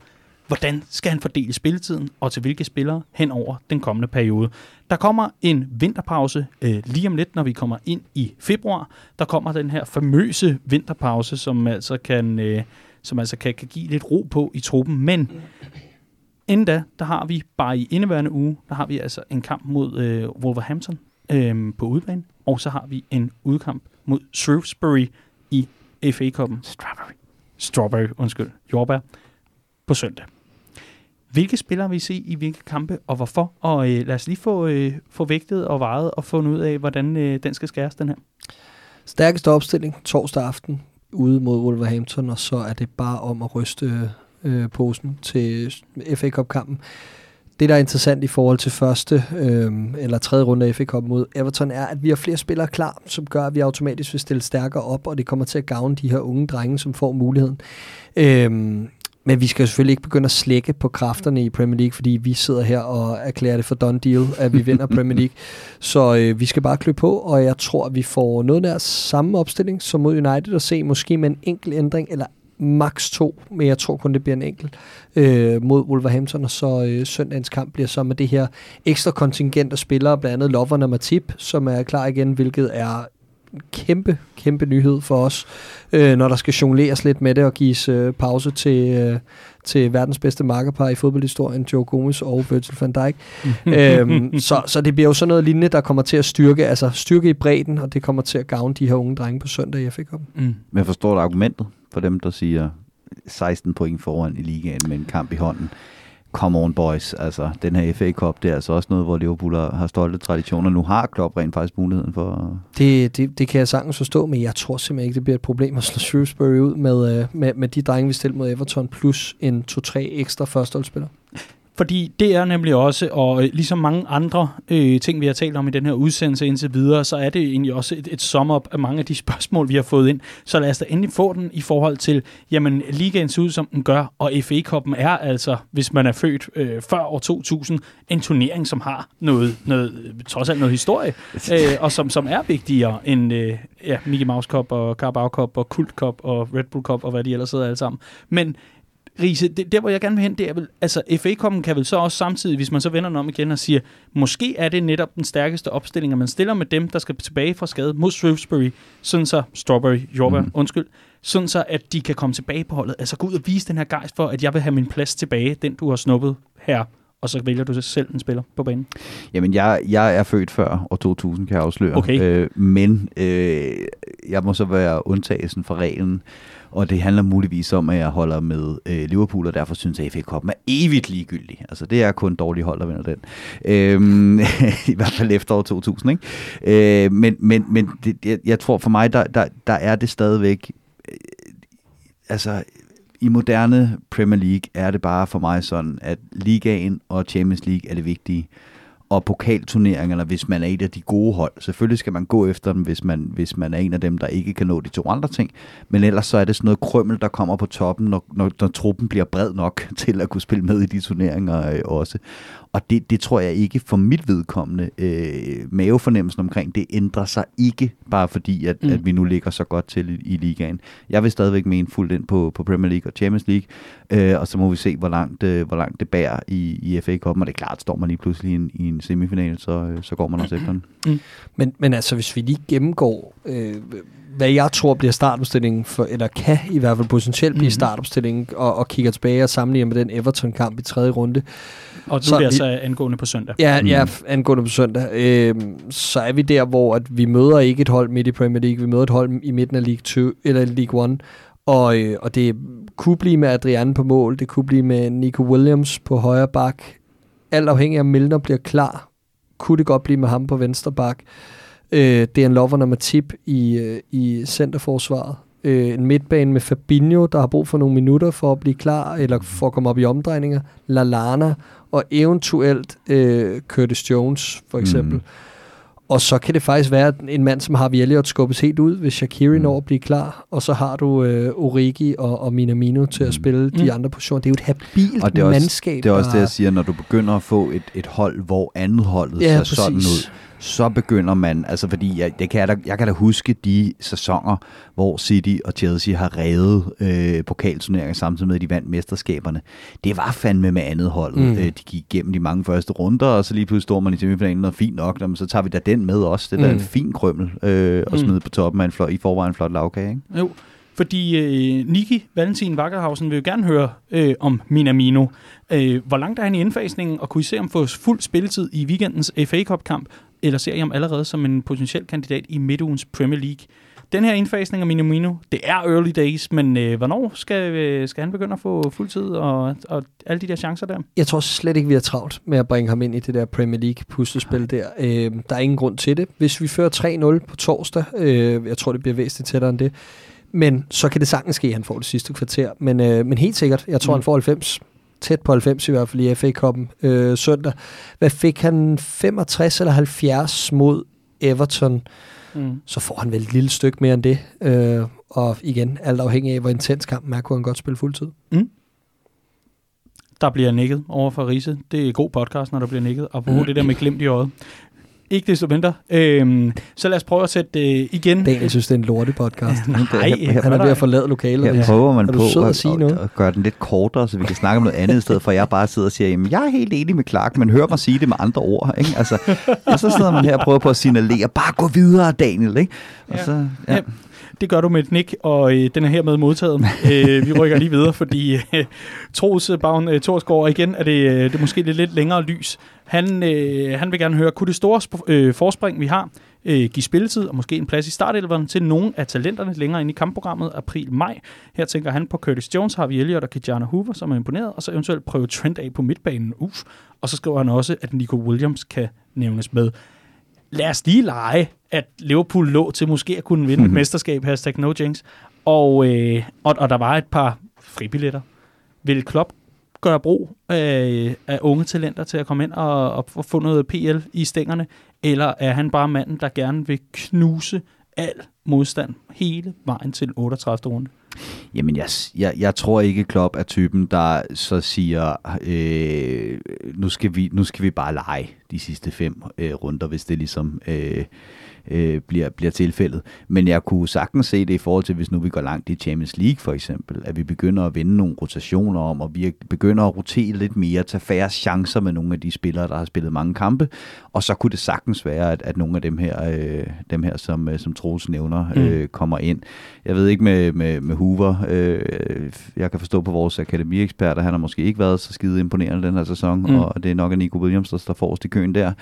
Hvordan skal han fordele spilletiden, og til hvilke spillere hen over den kommende periode? Der kommer en vinterpause øh, lige om lidt, når vi kommer ind i februar. Der kommer den her famøse vinterpause, som altså kan, øh, som altså kan, kan give lidt ro på i truppen. Men inden da, der har vi bare i indeværende uge, der har vi altså en kamp mod øh, Wolverhampton øh, på udebane. Og så har vi en udkamp mod Shrewsbury i FA-koppen. Strawberry. Strawberry, undskyld. Jordbær. På søndag. Hvilke spillere vil I se i hvilke kampe, og hvorfor? Og øh, lad os lige få, øh, få vægtet og vejet og fundet ud af, hvordan øh, den skal skæres, den her.
Stærkeste opstilling torsdag aften ude mod Wolverhampton, og så er det bare om at ryste øh, posen til FA Cup-kampen. Det, der er interessant i forhold til første øh, eller tredje runde af FA Cup mod Everton, er, at vi har flere spillere klar, som gør, at vi automatisk vil stille stærkere op, og det kommer til at gavne de her unge drenge, som får muligheden. Øh, men vi skal jo selvfølgelig ikke begynde at slække på kræfterne i Premier League, fordi vi sidder her og erklærer det for done deal, at vi vinder Premier League. Så øh, vi skal bare klø på, og jeg tror, at vi får noget der samme opstilling som mod United og se måske med en enkelt ændring, eller max to, men jeg tror kun, det bliver en enkelt øh, mod Wolverhampton, og så øh, søndagens kamp bliver så med det her ekstra kontingent af spillere, blandt andet Lovren og Matip, som er klar igen, hvilket er en kæmpe, kæmpe nyhed for os, øh, når der skal jongleres lidt med det og gives øh, pause til, øh, til verdens bedste markerpar i fodboldhistorien, Joe Gomez og Virgil van Dijk. øhm, så, så det bliver jo sådan noget lignende, der kommer til at styrke, altså styrke i bredden, og det kommer til at gavne de her unge drenge på søndag i FA Cup.
Mm.
Men forstår du argumentet for dem, der siger 16 point foran i ligaen med en kamp i hånden? Come on, boys. Altså, den her FA Cup, det er altså også noget, hvor Liverpool har stolte traditioner. Nu har Klopp rent faktisk muligheden for...
Det, det, det kan jeg sagtens forstå, men jeg tror simpelthen ikke, det bliver et problem at slå Shrewsbury ud med, øh, med, med de drenge, vi stiller mod Everton, plus en 2-3 ekstra førsteholdsspiller.
Fordi det er nemlig også, og øh, ligesom mange andre øh, ting, vi har talt om i den her udsendelse indtil videre, så er det egentlig også et, et sum op af mange af de spørgsmål, vi har fået ind. Så lad os da endelig få den i forhold til, jamen, ligaen ser ud, som den gør, og FA Cup'en er altså, hvis man er født øh, før år 2000, en turnering, som har noget, noget trods alt noget historie, øh, og som, som er vigtigere end øh, ja, Mickey Mouse Cup og Carabao Cup og Kult Cup og Red Bull Cup og hvad de ellers hedder alle sammen. Men Riese, det, der hvor jeg gerne vil hen, det er vel, altså FA Cup'en kan vel så også samtidig, hvis man så vender den om igen og siger, måske er det netop den stærkeste opstilling, at man stiller med dem, der skal tilbage fra skade mod Shrewsbury, sådan så, Strawberry, Jordbær, mm. undskyld, sådan så, at de kan komme tilbage på holdet. Altså gå ud og vise den her gejst for, at jeg vil have min plads tilbage, den du har snuppet her og så vælger du selv en spiller på banen?
Jamen, jeg, jeg er født før år 2000, kan jeg afsløre.
Okay.
Øh, men øh, jeg må så være undtagelsen fra reglen, og det handler muligvis om, at jeg holder med øh, Liverpool, og derfor synes jeg, at FA Cup'en er evigt ligegyldig. Altså, det er kun dårlige hold, der vinder den. Øhm, I hvert fald efter år 2000, ikke? Øh, men men, men det, jeg, jeg tror for mig, der, der, der er det stadigvæk... Øh, altså, i moderne Premier League er det bare for mig sådan, at ligaen og Champions League er det vigtige. Og pokalturneringerne, hvis man er et af de gode hold. Selvfølgelig skal man gå efter dem, hvis man, hvis man er en af dem, der ikke kan nå de to andre ting. Men ellers så er det sådan noget krømmel, der kommer på toppen, når, når, når truppen bliver bred nok til at kunne spille med i de turneringer øh, også. Og det, det tror jeg ikke for mit vedkommende øh, mavefornemmelsen omkring, det ændrer sig ikke, bare fordi, at, mm. at vi nu ligger så godt til i, i ligaen. Jeg vil stadigvæk mene fuldt ind på, på Premier League og Champions League, øh, og så må vi se, hvor langt, øh, hvor langt det bærer i, i FA Cup. Og det er klart, står man lige pludselig i en, i en semifinal, så, øh, så går man også efter den. Mm.
Men, men altså, hvis vi lige gennemgår... Øh, hvad jeg tror bliver startopstillingen, for, eller kan i hvert fald potentielt blive mm-hmm. startopstillingen, og, og kigger tilbage og sammenligner med den Everton-kamp i tredje runde.
Og nu så er det altså angående på søndag.
Ja, mm. ja angående på søndag. Øh, så er vi der, hvor at vi møder ikke et hold midt i Premier League, vi møder et hold i midten af League 2, eller League 1, og, øh, og det kunne blive med Adrian på mål, det kunne blive med Nico Williams på højre bak. Alt afhængig af, om Milner bliver klar, kunne det godt blive med ham på venstre bak. Øh, det er en lover nummer tip i, øh, i centerforsvaret. Øh, en midtbane med Fabinho, der har brug for nogle minutter for at blive klar, eller for at komme op i omdrejninger. Lalana og eventuelt øh, Curtis Jones, for eksempel. Mm. Og så kan det faktisk være en mand, som har Elliot skubbes helt ud, hvis Shakiri mm. når at blive klar. Og så har du øh, Origi og, og Minamino til at mm. spille mm. de andre positioner. Det er jo et habilt og det er også,
mandskab. Det er også det, jeg siger, når du begynder at få et, et hold, hvor andet holdet ja, ser præcis. sådan ud så begynder man, altså fordi jeg, det kan jeg, da, jeg kan da huske de sæsoner, hvor City og Chelsea har revet øh, pokalturneringer samtidig med, at de vandt mesterskaberne. Det var fandme med andet hold. Mm. Øh, de gik igennem de mange første runder, og så lige pludselig står man i semifinalen, og fint nok, jamen, så tager vi da den med også. Det er mm. da en fin krømmel øh, at mm. smide mm. på toppen af en flot, i forvejen flot lavkage, ikke?
Jo. Fordi øh, Niki Valentin Wackerhausen vil jo gerne høre øh, om Minamino. Øh, hvor langt er han i indfasningen, og kunne I se ham få fuld spilletid i weekendens FA Cup-kamp? Eller ser I ham allerede som en potentiel kandidat i midtugens Premier League? Den her indfasning af Minamino, det er early days, men øh, hvornår skal, øh, skal han begynde at få fuldtid og, og alle de der chancer der?
Jeg tror slet ikke, vi har travlt med at bringe ham ind i det der Premier League puslespil der. Øh, der er ingen grund til det. Hvis vi fører 3-0 på torsdag, øh, jeg tror, det bliver væsentligt tættere end det, men så kan det sagtens ske, at han får det sidste kvarter. Men, øh, men helt sikkert, jeg tror, mm. han får 90 tæt på 90 i hvert fald i FA Cup'en øh, søndag. Hvad fik han? 65 eller 70 mod Everton. Mm. Så får han vel et lille stykke mere end det. Øh, og igen, alt afhængig af, hvor intens kampen er, kunne han godt spille fuldtid. Mm.
Der bliver nikket over for Riese. Det er god podcast, når der bliver nikket. Og mm. det der med glimt i øjet. Ikke desto mindre. Øhm, så lad os prøve at sætte øh, igen.
Daniel synes, det er en lorte podcast.
Nej,
han er ved at forlade lokalet.
Her prøver man på at, at, sige noget? at gøre den lidt kortere, så vi kan snakke om noget andet i stedet for, at jeg bare sidder og siger, jamen, jeg er helt enig med Clark, men hør mig sige det med andre ord. Ikke? Altså, og så sidder man her og prøver på at signalere, bare gå videre, Daniel. Ikke? Og
ja. Så, ja. Ja. Det gør du med et nik, og øh, den er hermed modtaget. øh, vi rykker lige videre, fordi øh, Troels Bavn øh, Torsgaard igen er det, øh, det er måske lidt, lidt længere lys. Han, øh, han vil gerne høre, kunne det store øh, forspring, vi har, øh, give spilletid og måske en plads i startelveren til nogle af talenterne længere ind i kampprogrammet april-maj. Her tænker han på Curtis Jones, Harvey Elliott og Kijana Hoover, som er imponeret, og så eventuelt prøve Trent af på midtbanen. Uf. Og så skriver han også, at Nico Williams kan nævnes med lad os lige lege, at Liverpool lå til måske at kunne vinde mm-hmm. et mesterskab, hashtag no jinx, og, øh, og, og der var et par fribilletter. Vil Klopp gøre brug af, af unge talenter til at komme ind og, og få noget PL i stængerne, eller er han bare manden, der gerne vil knuse al modstand hele vejen til 38. runde?
Jamen, jeg, jeg, jeg tror ikke, Klopp er typen, der så siger, øh, nu, skal vi, nu skal vi bare lege de sidste fem øh, runder, hvis det ligesom... Øh, øh, bliver, bliver tilfældet. Men jeg kunne sagtens se det i forhold til, hvis nu vi går langt i Champions League for eksempel, at vi begynder at vinde nogle rotationer om, og vi begynder at rotere lidt mere, tage færre chancer med nogle af de spillere, der har spillet mange kampe, og så kunne det sagtens være, at, at nogle af dem her, øh, dem her som, øh, som Troels nævner, mm. øh, kommer ind. Jeg ved ikke med, med, med Hoover, øh, jeg kan forstå på vores akademieksperter, han har måske ikke været så skide imponerende den her sæson, mm. og det er nok Nico Williams, der står forrest i køen der.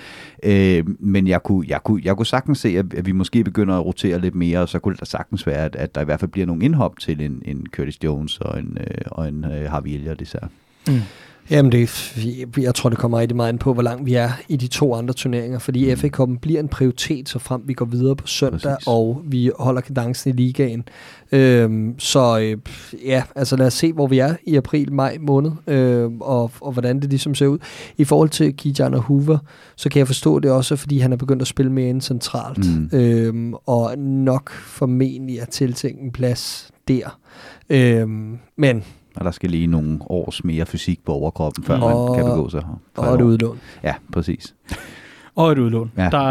Øh, men jeg kunne, jeg, kunne, jeg kunne sagtens se, at, at vi måske begynder at rotere lidt mere, og så kunne det sagtens være, at, at der i hvert fald bliver nogle indhop til en, en Curtis Jones og en, øh, og en øh, Harvey Elliott især. Mm.
Jamen, det, jeg tror, det kommer rigtig meget ind på, hvor langt vi er i de to andre turneringer, fordi mm. FA Cup'en bliver en prioritet, så frem vi går videre på søndag, Præcis. og vi holder kadencen i ligaen. Øhm, så øh, ja, altså lad os se, hvor vi er i april-maj måned, øh, og, og hvordan det ligesom ser ud. I forhold til Kijan og Hoover, så kan jeg forstå det også, fordi han er begyndt at spille mere ind centralt, mm. øhm, og nok formentlig er tiltænkt en plads der. Øhm, men
og der skal lige nogle års mere fysik på overkroppen, før og, man kan begå sig.
Og et udlån.
Ja, præcis.
Og et udlån. Ja. Der,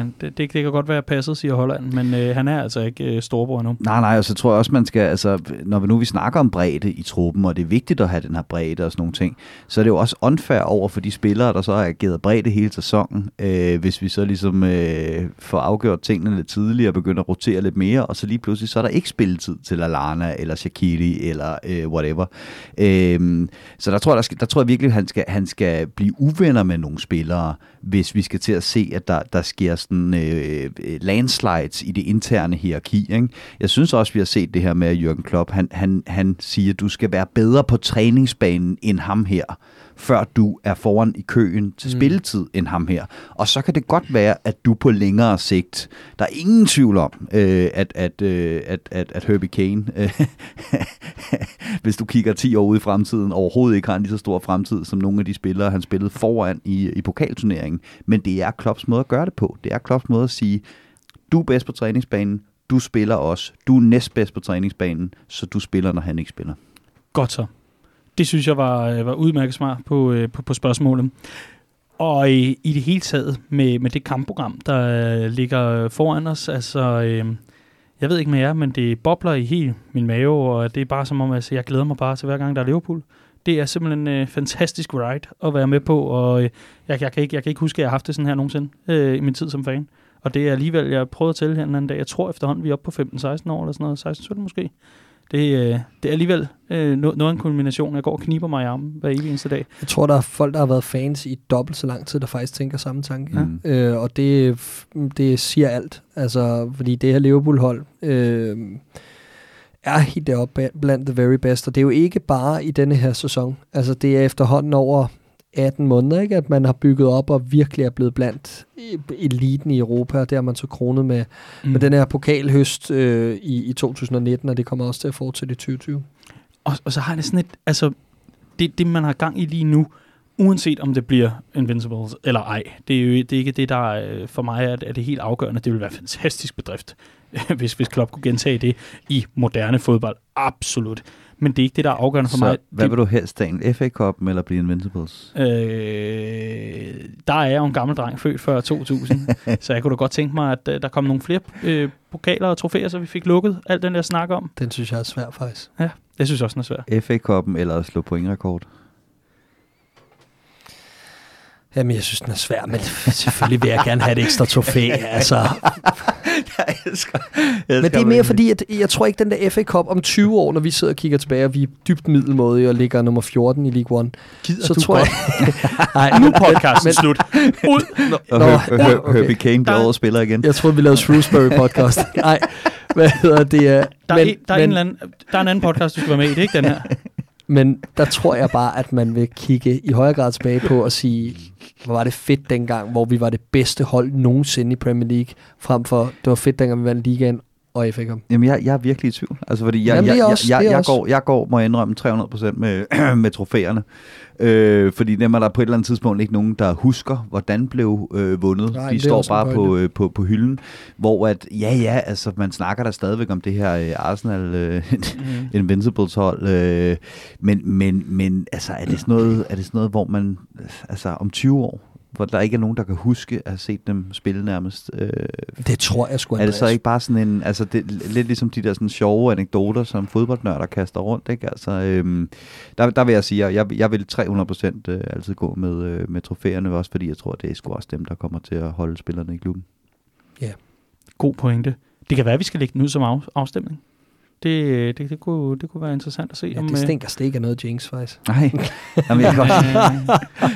øh, det, det, kan godt være passet, siger Holland, men øh, han er altså ikke øh, storbror nu.
Nej, nej, og så tror jeg også, man skal, altså, når vi nu vi snakker om bredde i truppen, og det er vigtigt at have den her bredde og sådan nogle ting, så er det jo også unfair over for de spillere, der så har ageret bredde hele sæsonen, øh, hvis vi så ligesom øh, får afgjort tingene lidt tidligere og begynder at rotere lidt mere, og så lige pludselig, så er der ikke spilletid til Alana eller Shakiri eller øh, whatever. Øh, så der tror jeg, der, skal, der tror jeg virkelig, at han skal, han skal blive uvenner med nogle spillere, hvis vi skal til at se, at der, der sker sådan øh, øh, landslides i det interne hierarki. Ikke? Jeg synes også, vi har set det her med, at Jürgen Klopp, han, han, han siger, at du skal være bedre på træningsbanen end ham her før du er foran i køen til mm. spilletid end ham her. Og så kan det godt være, at du på længere sigt, der er ingen tvivl om, øh, at, at, øh, at, at, at Herbie Kane, øh, hvis du kigger 10 år ud i fremtiden, overhovedet ikke har en lige så stor fremtid som nogle af de spillere, han spillede foran i, i pokalturneringen. Men det er Klopps måde at gøre det på. Det er Klopps måde at sige, du er bedst på træningsbanen, du spiller også. Du er næstbedst på træningsbanen, så du spiller, når han ikke spiller.
Godt så. Det synes jeg var, øh, var udmærket smart på, øh, på, på spørgsmålet. Og i, i det hele taget med, med det kampprogram, der ligger foran os, altså, øh, jeg ved ikke med jer, men det bobler i hele min mave, og det er bare som om, altså, jeg glæder mig bare til hver gang, der er Liverpool. Det er simpelthen en øh, fantastisk ride at være med på, og øh, jeg, jeg, kan ikke, jeg kan ikke huske, at jeg har haft det sådan her nogensinde øh, i min tid som fan. Og det er alligevel, jeg prøvede at tælle her en anden dag, jeg tror efterhånden, vi er oppe på 15-16 år eller sådan noget, 16-17 måske det, øh, det er alligevel øh, noget af en kombination. Jeg går og kniber mig i armen hver evig eneste dag.
Jeg tror, der er folk, der har været fans i dobbelt så lang tid, der faktisk tænker samme tanke. Ja. Øh, og det, det siger alt. Altså, fordi det her Liverpool-hold øh, er helt deroppe blandt the very best. Og det er jo ikke bare i denne her sæson. Altså, det er efterhånden over 18 måneder, ikke? at man har bygget op og virkelig er blevet blandt eliten i Europa, og det har man så kronet med, mm. med den her pokalhøst øh, i, i 2019, og det kommer også til at fortsætte i 2020.
Og, og så har det sådan et, altså, det, det man har gang i lige nu, uanset om det bliver Invincibles eller ej, det er jo det er ikke det, der øh, for mig er, er det helt afgørende. Det vil være en fantastisk bedrift, hvis, hvis Klopp kunne gentage det i moderne fodbold. Absolut men det er ikke det, der er afgørende for
så
mig.
hvad det, vil du helst en FA Cup eller blive Invincibles? Øh,
der er jeg jo en gammel dreng, født før 2000, så jeg kunne da godt tænke mig, at uh, der kom nogle flere øh, pokaler og trofæer, så vi fik lukket alt den der snak om.
Den synes jeg er svær faktisk.
Ja, det synes jeg også, den er
svær. FA Cup'en eller at slå pointrekord?
Jamen, jeg synes, den er svær, men selvfølgelig vil jeg gerne have et ekstra trofæ. Altså. jeg elsker, jeg men det er mere fordi, at jeg tror ikke, den der FA Cup om 20 år, når vi sidder og kigger tilbage, og vi er dybt middelmådige og ligger nummer 14 i League One.
Gider så du tror godt? jeg... Nej, nu podcasten men, slut. Ud!
Nå, Nå, okay. Herbie Kane bliver over spiller igen.
Jeg troede, vi lavede Shrewsbury podcast. Nej, hvad hedder det?
Der, men, er, der, er men, en anden, der er en anden podcast, du skal være med i, det er ikke den her.
Men der tror jeg bare, at man vil kigge i højere grad tilbage på og sige, hvor var det fedt dengang, hvor vi var det bedste hold nogensinde i Premier League, frem for, det var fedt dengang, vi vandt ligaen, og FA Cup.
Jamen, jeg, jeg er virkelig i tvivl. Altså, fordi jeg,
Jamen,
jeg,
også-
jeg, jeg, jeg, går, jeg går, må jeg indrømme, 300% med, med trofæerne. Øh, fordi dem er der på et eller andet tidspunkt ikke nogen, der husker, hvordan blev øh, vundet.
Nej,
De står bare på, øh, på, på hylden. Hvor at, ja, ja, altså, man snakker der stadigvæk om det her øh, Arsenal øh,
Mm.
Invincibles hold. Øh, men, men, men altså, er det, sådan noget, er det sådan noget, hvor man, altså om 20 år, hvor der ikke er nogen, der kan huske at have set dem spille nærmest. Øh,
Det tror jeg sgu,
er det så ikke bare sådan en, altså det, lidt ligesom de der sådan sjove anekdoter, som fodboldnørder kaster rundt, ikke? Altså, øhm, der, der vil jeg sige, at jeg, jeg vil 300% øh, altid gå med, øh, med trofæerne, også fordi jeg tror, det er sgu også dem, der kommer til at holde spillerne i klubben.
God pointe. Det kan være, at vi skal lægge den ud som af, afstemning. Det, det, det, kunne, det kunne være interessant at se.
Ja,
om,
det
øh,
stinker stik af noget jinx, faktisk.
Nej, Jamen, jeg kan godt, jeg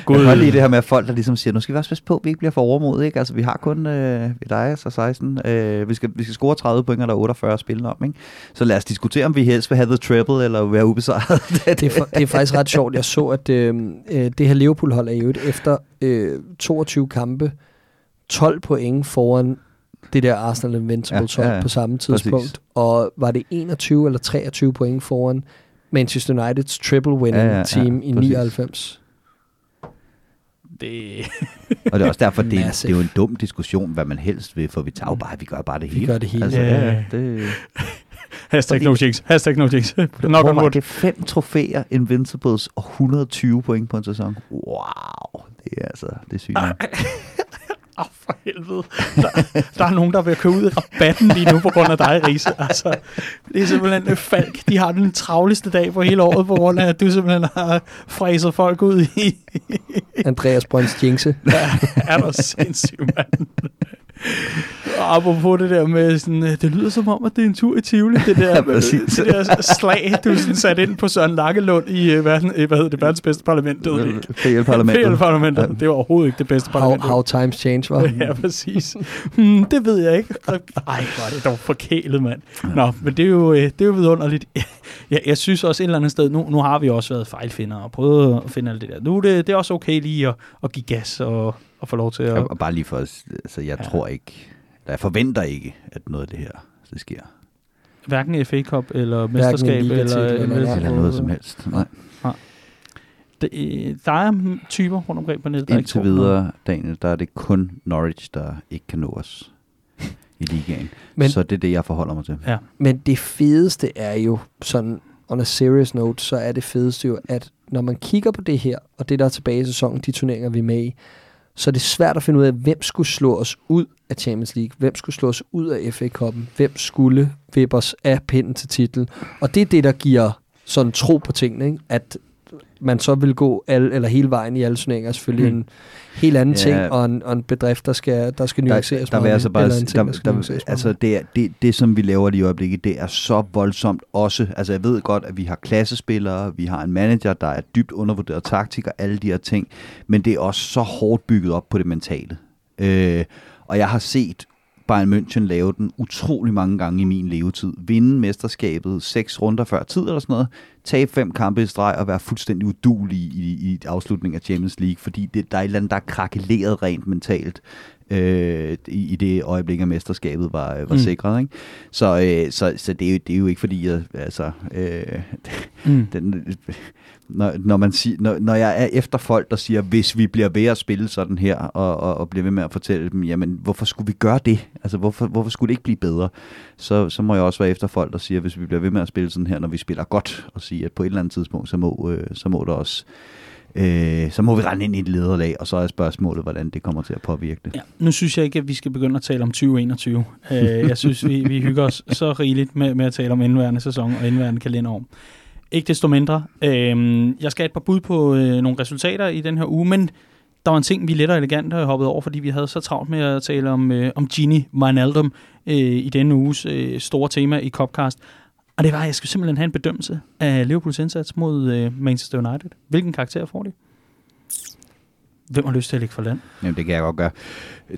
God,
kan godt lide det her med, at folk der ligesom siger, nu skal vi også passe på, at vi ikke bliver for overmodet, ikke? Altså, vi har kun øh, et ejes og 16. Øh, vi, skal, vi skal score 30 point, og der er 48 spillende om, ikke? Så lad os diskutere, om vi helst vil have the treble, eller være ubesejret.
Det er, for, det er faktisk ret sjovt. Jeg så, at øh, øh, det her Liverpool-hold er jo efter øh, 22 kampe 12 point foran det der Arsenal Invincibles
Ja, ja, ja.
på samme tidspunkt.
Præcis.
Og var det 21 eller 23 point foran Manchester Uniteds triple winning
Ja, ja, ja,
team i
præcis.
99.
det,
Og det er også derfor, det er, det er jo en dum diskussion, hvad man helst vil, for vi tager jo bare, vi gør bare det
Vi
hele.
gør det hele.
Altså,
Ja,
ja,
ja.
ja, det,
hashtag no jinx. Hashtag no jinx. Nok wood.
det er fem trofæer, Invincibles og 120 point på en sæson. Wow, det er altså, det er sygt.
oh, for helvede. Der, der er nogen, der vil køre ud i rabatten lige nu på grund af dig, Riese. Altså, det er simpelthen øh, Falk. De har den travleste dag på hele året, på grund af, at du simpelthen har fræset folk ud i.
Andreas Brøns jinxe.
er der sindssygt, mand. Og apropos det der med, sådan, øh, det lyder som om, at det er en tur i Tivoli, det der,
Ja, præcis.
det der slag, du sådan sat ind på Søren Lakkelund i, øh, verden, øh, hvad hedder det, verdens bedste parlament. Det, det,
PL-parlamentet.
parlamentet.
Ja.
Det var overhovedet ikke det bedste
How,
parlament.
how times change, var.
Ja, præcis. Hmm, det ved jeg ikke. Ej, hvor er det dog forkælet, mand. Nå, men det er jo, øh, det er jo vidunderligt. Ja, jeg synes også et eller andet sted, nu, nu har vi også været fejlfinder og prøvet at finde alt det der. Nu er det, det er også okay lige at, at give gas og, og få lov til at...
Og og bare lige for, altså jeg
Ja.
tror ikke, eller jeg forventer ikke, at noget af det her, det sker.
Hverken FA Cup eller mesterskab eller,
eller noget.
Eller noget som helst. Nej.
Det, øh, der er typer rundt omkring på nettet, der ikke
Indtil
noget.
videre, Daniel, der er det kun Norwich, der ikke kan nå os i ligaen.
Men,
så det er det, jeg forholder mig til.
Ja.
Men det fedeste er jo, sådan on a serious note, så er det fedeste jo, at når man kigger på det her, og det der er tilbage i sæsonen, de turneringer, vi er med i, så er det svært at finde ud af, hvem skulle slå os ud af Champions League, hvem skulle slå os ud af FA Cup'en, hvem skulle vippe os af pinden til titel. Og det er det, der giver sådan tro på tingene, ikke? at man så vil gå alle, eller hele vejen i alle turneringer, er selvfølgelig
Mm.
en helt anden
Ja.
ting, og en, og en bedrift, der skal, der skal nuanceres
der, der vil
meget
altså bare,
eller en ting,
der, der,
nuanceres meget
altså det, er, det, det, som vi laver lige i øjeblikket, det er så voldsomt også. Altså jeg ved godt, at vi har klassespillere, vi har en manager, der er dybt undervurderet taktik og alle de her ting, men det er også så hårdt bygget op på det mentale. Øh, og jeg har set Bayern München lave den utrolig mange gange i min levetid. Vinde mesterskabet seks runder før tid eller sådan noget. Tabe fem kampe i streg og være fuldstændig udulig i, i, i afslutningen af Champions League, fordi det, der er et eller andet, der er krakeleret rent mentalt øh, i, i det øjeblik, at mesterskabet var, var
Mm.
sikret. Ikke? Så, øh, så, så det, er jo, det er jo ikke fordi, jeg, altså, øh,
Mm.
den, når, når, man sig, når, når jeg er efter folk, der siger, hvis vi bliver ved at spille sådan her, og, og, og bliver ved med at fortælle dem, jamen, hvorfor skulle vi gøre det? Altså, hvorfor, hvorfor skulle det ikke blive bedre? Så, så må jeg også være efter folk, der siger, hvis vi bliver ved med at spille sådan her, når vi spiller godt, og sige, at på et eller andet tidspunkt, så må, øh, så må der også Øh, så må vi rende ind i et lederlag, og så er spørgsmålet, hvordan det kommer til at påvirke det.
Ja, nu synes jeg ikke, at vi skal begynde at tale om 2021. Øh, jeg synes, vi, vi hygger os så rigeligt med, med at tale om indværende sæson og indværende kalenderår. Ikke desto mindre. Øh, jeg skal have et par bud på øh, nogle resultater i den her uge, men der var en ting, vi let og elegant har hoppet over, fordi vi havde så travlt med at tale om, øh, om Gini Wijnaldum øh, i denne uges øh, store tema i Copcast. Og det var, at jeg skulle simpelthen have en bedømmelse af Liverpools indsats mod øh, Manchester United. Hvilken karakter får de? Hvem har lyst til at ligge for land?
Jamen, det kan jeg godt gøre.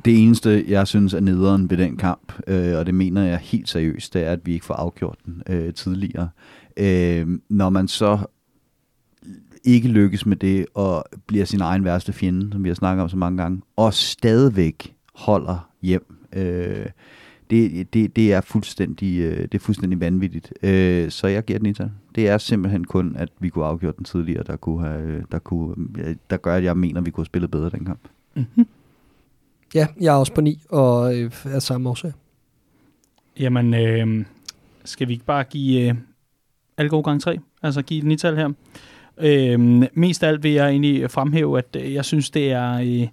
Det eneste, jeg synes er nederen ved den kamp, øh, og det mener jeg helt seriøst, det er, at vi ikke får afgjort den øh, tidligere. Øh, når man så ikke lykkes med det, og bliver sin egen værste fjende, som vi har snakket om så mange gange, og stadigvæk holder hjem. Øh, det, det, det, er, fuldstændig, øh, det er fuldstændig vanvittigt. Øh, så jeg giver den Inter. Det er simpelthen kun, at vi kunne afgjort den tidligere, der, kunne have, øh, der, kunne, der gør, at jeg mener, at vi kunne have spillet bedre den kamp.
Mm-hmm.
Ja, jeg er også på 9, og øh, er samme årsag.
Jamen, øh, skal vi ikke bare give øh, alle gode gange 3? Altså give et nital her? Øh, mest af alt vil jeg egentlig fremhæve, at øh, jeg synes, det er... Øh,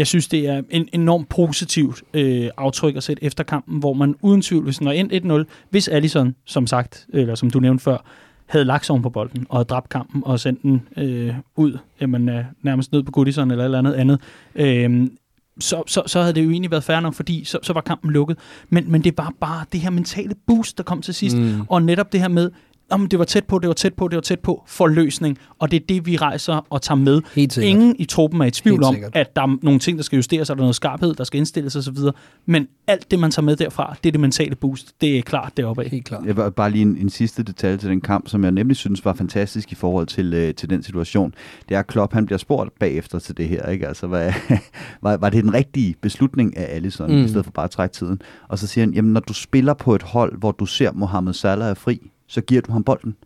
jeg synes, det er en enormt positivt øh, aftryk at sætte efter kampen, hvor man uden tvivl, hvis den var endt 1-0, hvis Allison, som sagt, eller som du nævnte før, havde lagt sig på bolden og havde dræbt kampen og sendt den øh, ud, jamen, øh, nærmest ned på Goodison eller et eller andet andet, øh, så, så, så havde det jo egentlig været fair nok, fordi så, så var kampen lukket. Men, men det var bare det her mentale boost, der kom til sidst, mm. og netop det her med, om det var tæt på, det var tæt på, det var tæt på, for løsning. Og det er det, vi rejser og tager med.
Helt
Ingen i truppen er i tvivl om, at der er nogle ting, der skal justeres, og der er noget skarphed, der skal indstilles osv. Men alt det, man tager med derfra, det er det mentale boost. Det er klart deroppe af.
Helt klart.
Jeg vil bare lige en, en sidste detalje til den kamp, som jeg nemlig synes var fantastisk i forhold til, øh, til den situation. Det er, at Klopp han bliver spurgt bagefter til det her. Ikke? Altså, hvad, var, var det den rigtige beslutning af Allison, mm. i stedet for bare at trække tiden? Og så siger han, jamen når du spiller på et hold, hvor du ser Mohamed Salah er fri, så giver du ham bolden.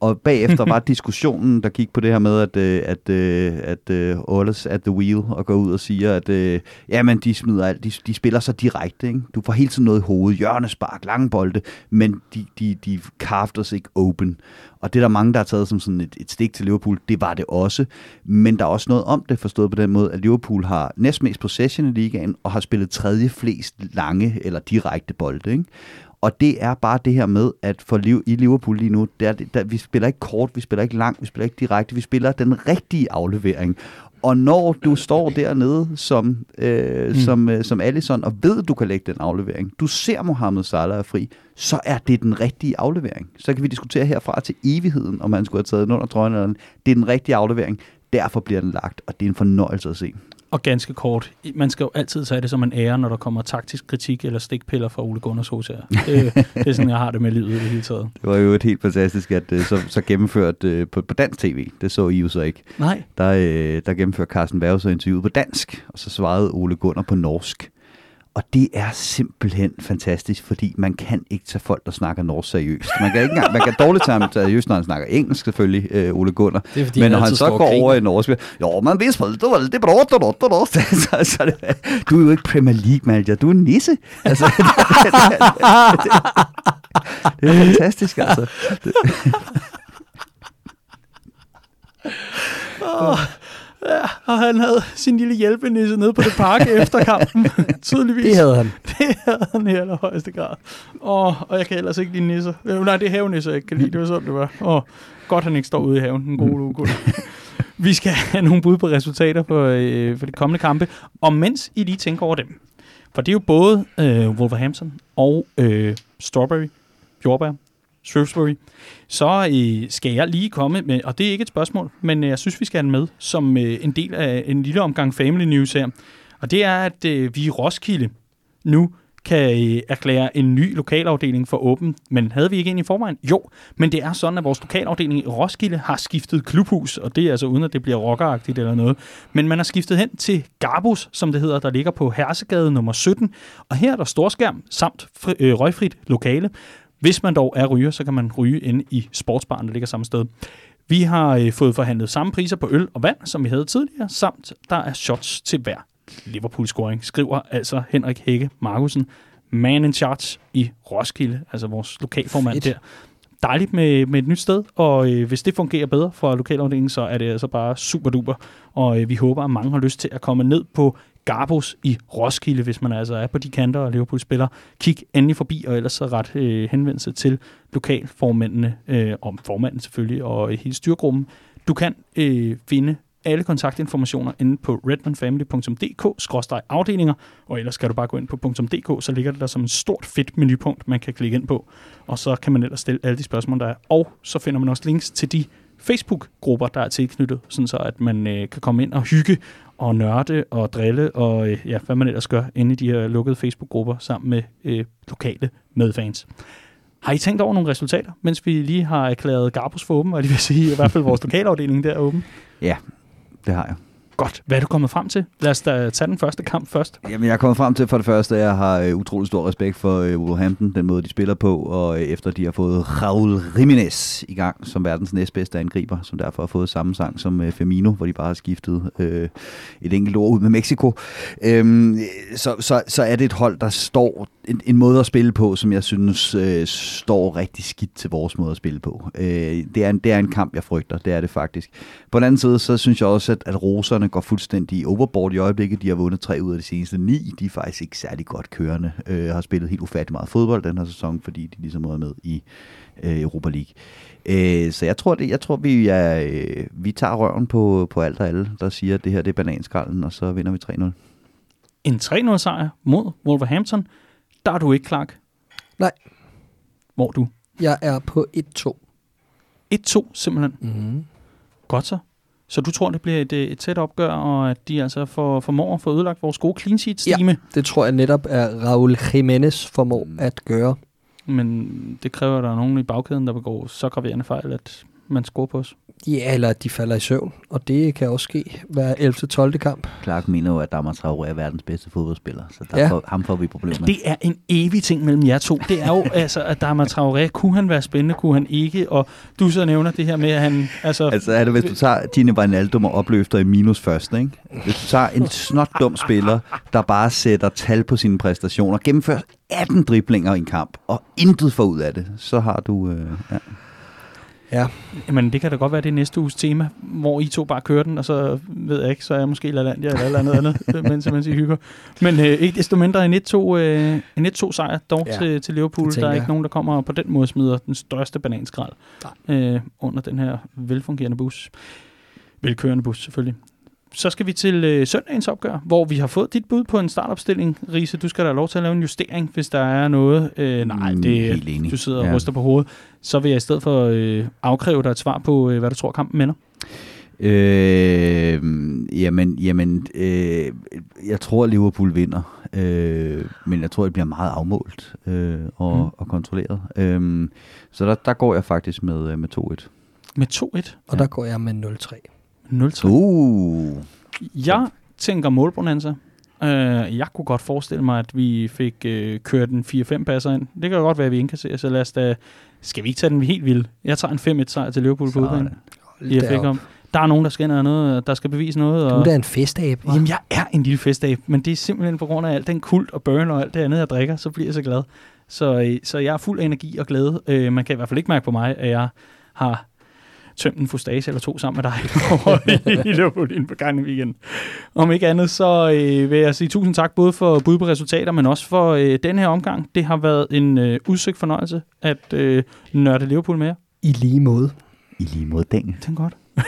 Og bagefter var diskussionen, der gik på det her med, at, øh, at, øh, at, at uh, Oles at the wheel og går ud og siger, at uh, jamen, de smider alt, de, de spiller så direkte. Ikke? Du får hele tiden noget i hovedet, hjørnespark, lange bolde, men de, de, de carved os ikke open. Og det er der mange, der har taget som sådan et, et stik til Liverpool. Det var det også. Men der er også noget om det, forstået på den måde, at Liverpool har næstmest possession i ligaen, og har spillet tredje flest lange eller direkte bolde. Ikke? Og det er bare det her med, at for liv, i Liverpool lige nu, der, der, vi spiller ikke kort, vi spiller ikke langt, vi spiller ikke direkte, vi spiller den rigtige aflevering. Og når du står dernede som, øh, mm. som, øh, som Allison og ved, at du kan lægge den aflevering, du ser Mohamed Salah er fri, så er det den rigtige aflevering. Så kan vi diskutere herfra til evigheden, om man skulle have taget den under trøjen eller Det er den rigtige aflevering. Derfor bliver den lagt, og det er en fornøjelse at se.
Og ganske kort, man skal jo altid tage det som en ære, når der kommer taktisk kritik eller stikpiller fra Ole Gunners hos her. Det, det er sådan, jeg har det med livet i det hele taget.
Det var jo et helt fantastisk, at øh, så, så gennemført øh, på, på dansk tv. Det så I jo så ikke.
Nej.
Der, øh, der gennemførte Carsten Berg så interviewet på dansk, og så svarede Ole Gunnar på norsk. Og det er simpelthen fantastisk, fordi man kan ikke tage folk, der snakker norsk seriøst. Man kan, ikke engang, man kan dårligt tage ham seriøst, når han snakker engelsk selvfølgelig, øh, Ole Gunnar.
Det er, fordi
Men
når
han så går over i norsk, jo, men vi spiller veldig bra, da, da, da, så, så det, du er jo ikke Premier League manager, du er en nisse. Altså, det, det, det, det er fantastisk, altså.
Oh. Ja, og han havde sin lille hjælpenisse nede på det park efter kampen, tydeligvis.
Det havde han.
Det havde han i allerhøjeste grad. Og, og jeg kan ellers ikke lide nisser. Øh, nej, det er havenisser, jeg ikke kan lide. Det var sådan, det var. Og godt, han ikke står ude i haven, den gode Lugo. Vi skal have nogle bud på resultater for, øh, for de kommende kampe. Og mens I lige tænker over dem, for det er jo både øh, Wolverhampton og øh, Strawberry, jordbær, Shrewsbury, så øh, skal jeg lige komme med, og det er ikke et spørgsmål, men øh, jeg synes, vi skal have den med som øh, en del af en lille omgang Family News her. Og det er, at øh, vi i Roskilde nu kan øh, erklære en ny lokalafdeling for åben. Men havde vi ikke en i forvejen? Jo, men det er sådan, at vores lokalafdeling i Roskilde har skiftet klubhus, og det er altså uden, at det bliver rockeragtigt eller noget. Men man har skiftet hen til Garbus, som det hedder, der ligger på Hersegade nummer 17. Og her er der storskærm samt fri, øh, røgfrit lokale. Hvis man dog er ryger, så kan man ryge inde i sportsbaren, der ligger samme sted. Vi har øh, fået forhandlet samme priser på øl og vand, som vi havde tidligere, samt der er shots til hver Liverpool-scoring, skriver altså Henrik Hække Markusen, man in charge i Roskilde, altså vores lokalformand Fedt. der. Dejligt med, med et nyt sted, og øh, hvis det fungerer bedre for lokalafdelingen, så er det altså bare super duper. Og øh, vi håber, at mange har lyst til at komme ned på Garbos i Roskilde, hvis man altså er på de kanter og Liverpool spiller. Kig endelig forbi, og ellers så ret øh, henvendelse til lokalformændene, øh, om formanden selvfølgelig, og hele styrgruppen. Du kan øh, finde alle kontaktinformationer inde på redmanfamily.dk-afdelinger, og ellers skal du bare gå ind på .dk, så ligger det der som et stort fedt menupunkt, man kan klikke ind på, og så kan man ellers stille alle de spørgsmål, der er. Og så finder man også links til de Facebook-grupper, der er tilknyttet, sådan så at man øh, kan komme ind og hygge og nørde og drille og øh, ja, hvad man ellers gør inde i de her lukkede Facebook-grupper sammen med øh, lokale medfans. Har I tænkt over nogle resultater, mens vi lige har erklæret Garbus for åben, og de vil sige, i hvert fald vores lokalafdeling der er åben?
Ja, det har jeg.
Godt. Hvad er du kommet frem til? Lad os da tage den første kamp først.
Jamen, jeg er kommet frem til for det første, at jeg har øh, utrolig stor respekt for øh, Wolverhampton, den måde, de spiller på, og øh, efter de har fået Raul Jimenez i gang som verdens næstbedste angriber, som derfor har fået samme sang som øh, Firmino, hvor de bare har skiftet øh, et enkelt ord ud med Mexico. Øhm, så, så, så er det et hold, der står en, en måde at spille på, som jeg synes øh, står rigtig skidt til vores måde at spille på. Øh, det, er en, det er en kamp, jeg frygter, det er det faktisk. På den anden side, så synes jeg også, at, at roserne går fuldstændig overboard i øjeblikket. De har vundet tre ud af de seneste ni. De er faktisk ikke særlig godt kørende. Øh, har spillet helt ufattelig meget fodbold den her sæson, fordi de ligesom er med i øh, Europa League. Øh, så jeg tror, det, jeg tror vi, er, øh, vi tager røven på, på alt og alle, der siger, at det her det er bananskralden, og så vinder vi 3-0.
En 3-0 sejr mod Wolverhampton. Der er du ikke, Clark.
Nej.
Hvor er du?
Jeg er på 1-2.
1-2 simpelthen.
Mm.
Godt så. Så du tror, det bliver et, et tæt opgør, og at de altså får, formår at få ødelagt vores gode clean sheet stime
Det tror jeg netop er Raul Jimenez formår
Mm.
at gøre.
Men det kræver, at der er nogen i bagkæden, der begår så graverende fejl, at man scorer på os.
Ja, eller at de falder i søvn, og det kan også ske hver 11. 12. kamp.
Clark mener jo, at Damar Traoré er verdens bedste fodboldspiller, så der
Ja.
får, ham får vi problemer med.
Det er en evig ting mellem jer to. Det er jo, altså, at er Traoré. Kunne han være spændende? Kunne han ikke? Og du så nævner det her med, at han... Altså,
Altså er det, hvis du tager Tine Wijnaldum og opløfter i minus først, ikke? Hvis du tager en snot dum spiller, der bare sætter tal på sine præstationer, gennemfører 18 driblinger i en kamp, og intet får ud af det, så har du... Øh, ja.
Ja,
Men det kan da godt være det næste uges tema, hvor I to bare kører den, og så ved jeg ikke, så er jeg måske LaLandia eller eller andet andet, mens, mens I hygger. Men øh, ikke desto mindre en 1-2, øh, en 1-2 sejr dog
Ja,
til, til Liverpool. Der er ikke
jeg.
nogen, der kommer og på den måde smider den største bananskrald øh, under den her velfungerende bus. Velkørende bus selvfølgelig. Så skal vi til øh, søndagens opgør, hvor vi har fået dit bud på en startopstilling. Riese, du skal da have lov til at lave en justering, hvis der er noget. Øh, nej,
Mm,
det, du sidder og
Ja.
ryster på hovedet. Så vil jeg i stedet for øh, afkræve dig et svar på, øh, hvad du tror kampen minder.
Øh, jamen, jamen øh, jeg tror, at Liverpool vinder, øh, men jeg tror, det bliver meget afmålt øh, og,
Mm.
og kontrolleret. Øh, så der, der går jeg faktisk med, øh, med 2-1.
Med 2-1.
og der går jeg med 0-3.
0-3.
Uh,
Jeg tænker målbonanza. Uh, jeg kunne godt forestille mig, at vi fik uh, kørt en 4-5 passer ind. Det kan godt være, at vi indkasserer, så lad os da... Skal vi ikke tage den helt vild? Jeg tager en 5-1 sejr til Liverpool på udbanen. Jeg fik om. Der er nogen, der skal ind og noget, der skal bevise noget.
Du
Og...
er en festab, hva'?
Jamen, jeg er en lille festab, men det er simpelthen på grund af alt den kult og burn og alt det andet, jeg drikker, så bliver jeg så glad. Så, øh, så jeg er fuld af energi og glæde. Øh, man kan i hvert fald ikke mærke på mig, at jeg har tømt en fustage eller to sammen med dig i Liverpool inden på gangen i weekenden. Om ikke andet, så øh, vil jeg sige tusind tak både for bud på resultater, men også for øh, den her omgang. Det har været en øh, udsøgt fornøjelse at øh, nørde Liverpool med jer.
I lige måde.
I lige mod den.
Det er godt.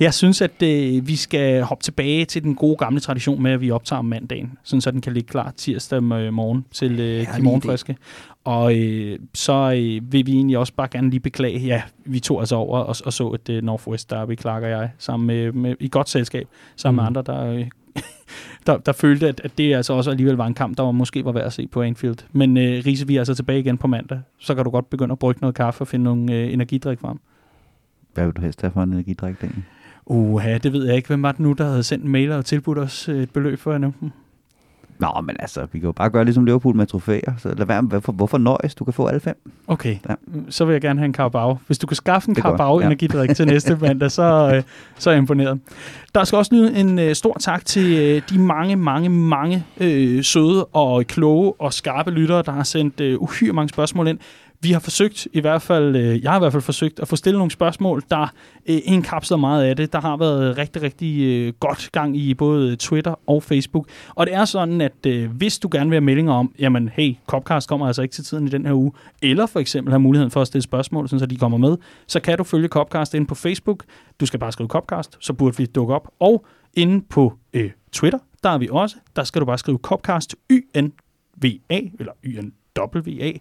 Jeg synes, at øh, vi skal hoppe tilbage til den gode gamle tradition med, at vi optager om mandagen, sådan så den kan ligge klar tirsdag øh, morgen til øh, de morgenfriske. Og øh, så øh, vil vi egentlig også bare gerne lige beklage, ja, vi tog altså over og, og så et øh, Northwest Derby, Clark og jeg, sammen med, med, i godt selskab, sammen mm. Med andre, der, øh, der, der følte, at, at det altså også alligevel var en kamp, der var måske var værd at se på Anfield. Men øh, Riese, vi er altså tilbage igen på mandag, så kan du godt begynde at brygge noget kaffe og finde nogle øh, energidrik frem.
Hvad vil du helst have for en energidrik, Daniel?
Uha, det ved jeg ikke. Hvem var det nu, der havde sendt en mail og tilbudt os øh, et beløb for at nævne dem?
Nå, men altså, vi kan jo bare gøre ligesom Liverpool med trofæer. Så lad være med, hvorfor, hvorfor nøjes? Du kan få alle fem.
Okay,
Ja.
så vil jeg gerne have en Carabao. Hvis du kan skaffe en
Det er godt,
Carabao
ja.
til næste mandag, så, øh, så er jeg imponeret. Der skal også lyde en øh, stor tak til øh, de mange, mange, mange øh, søde og kloge og skarpe lyttere, der har sendt øh, uhyre mange spørgsmål ind. Vi har forsøgt, i hvert fald, øh, jeg har i hvert fald forsøgt at få stillet nogle spørgsmål, der øh, indkapsler meget af det. Der har været rigtig, rigtig øh, godt gang i både Twitter og Facebook. Og det er sådan, at øh, hvis du gerne vil have meldinger om, jamen hey, Copcast kommer altså ikke til tiden i den her uge, eller for eksempel have muligheden for at stille spørgsmål, sådan så de kommer med, så kan du følge Copcast ind på Facebook. Du skal bare skrive Copcast, så burde vi dukke op. Og inde på øh, Twitter, der er vi også. Der skal du bare skrive Copcast YNVA, eller YNWA,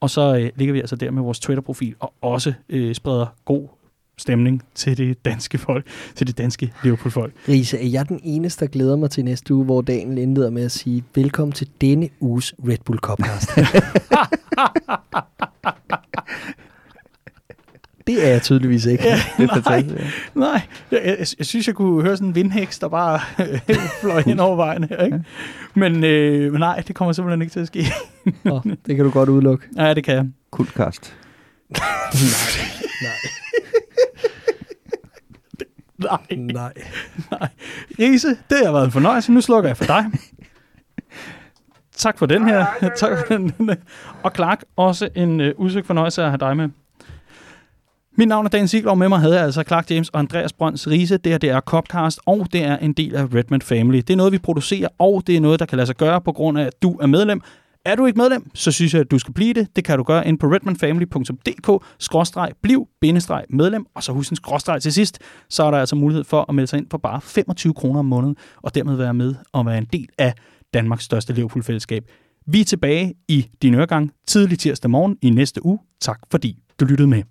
og så øh, ligger vi altså der med vores Twitter-profil, og også øh, spreder god stemning til det danske folk, til det danske Liverpool-folk.
Riese, er jeg den eneste, der glæder mig til næste uge, hvor Daniel indleder med at sige, velkommen til denne uges Red Bull Copcast. det er jeg tydeligvis ikke.
Ja,
Det er
nej, nej, Jeg, jeg, jeg synes, jeg kunne høre sådan en vindhæks, der bare fløj hen over vejen her, ikke? Men, øh, men nej, det kommer simpelthen ikke til at ske.
Nå, det kan du godt udelukke.
Ja, det kan jeg.
Kultkast.
Nej,
Nej,
nej.
nej. Riese, det har været en fornøjelse. Nu slukker jeg for dig. Tak for den her. Tak for den. Og Clark, også en øh, udsøgt fornøjelse at have dig med. Mit navn er Dan Sigler, og med mig havde jeg altså Clark James og Andreas Brønds Riese. Det her det er Copcast, og det er en del af Redman Family. Det er noget, vi producerer, og det er noget, der kan lade sig gøre på grund af, at du er medlem. Er du ikke medlem, så synes jeg, at du skal blive det. Det kan du gøre ind på redmanfamily.dk-medlem, og så husk en skråstreg til sidst. Så er der altså mulighed for at melde sig ind for bare 25 kroner om måneden, og dermed være med og være en del af Danmarks største Liverpool-fællesskab. Vi er tilbage i din øregang tidlig tirsdag morgen i næste uge. Tak fordi du lyttede med.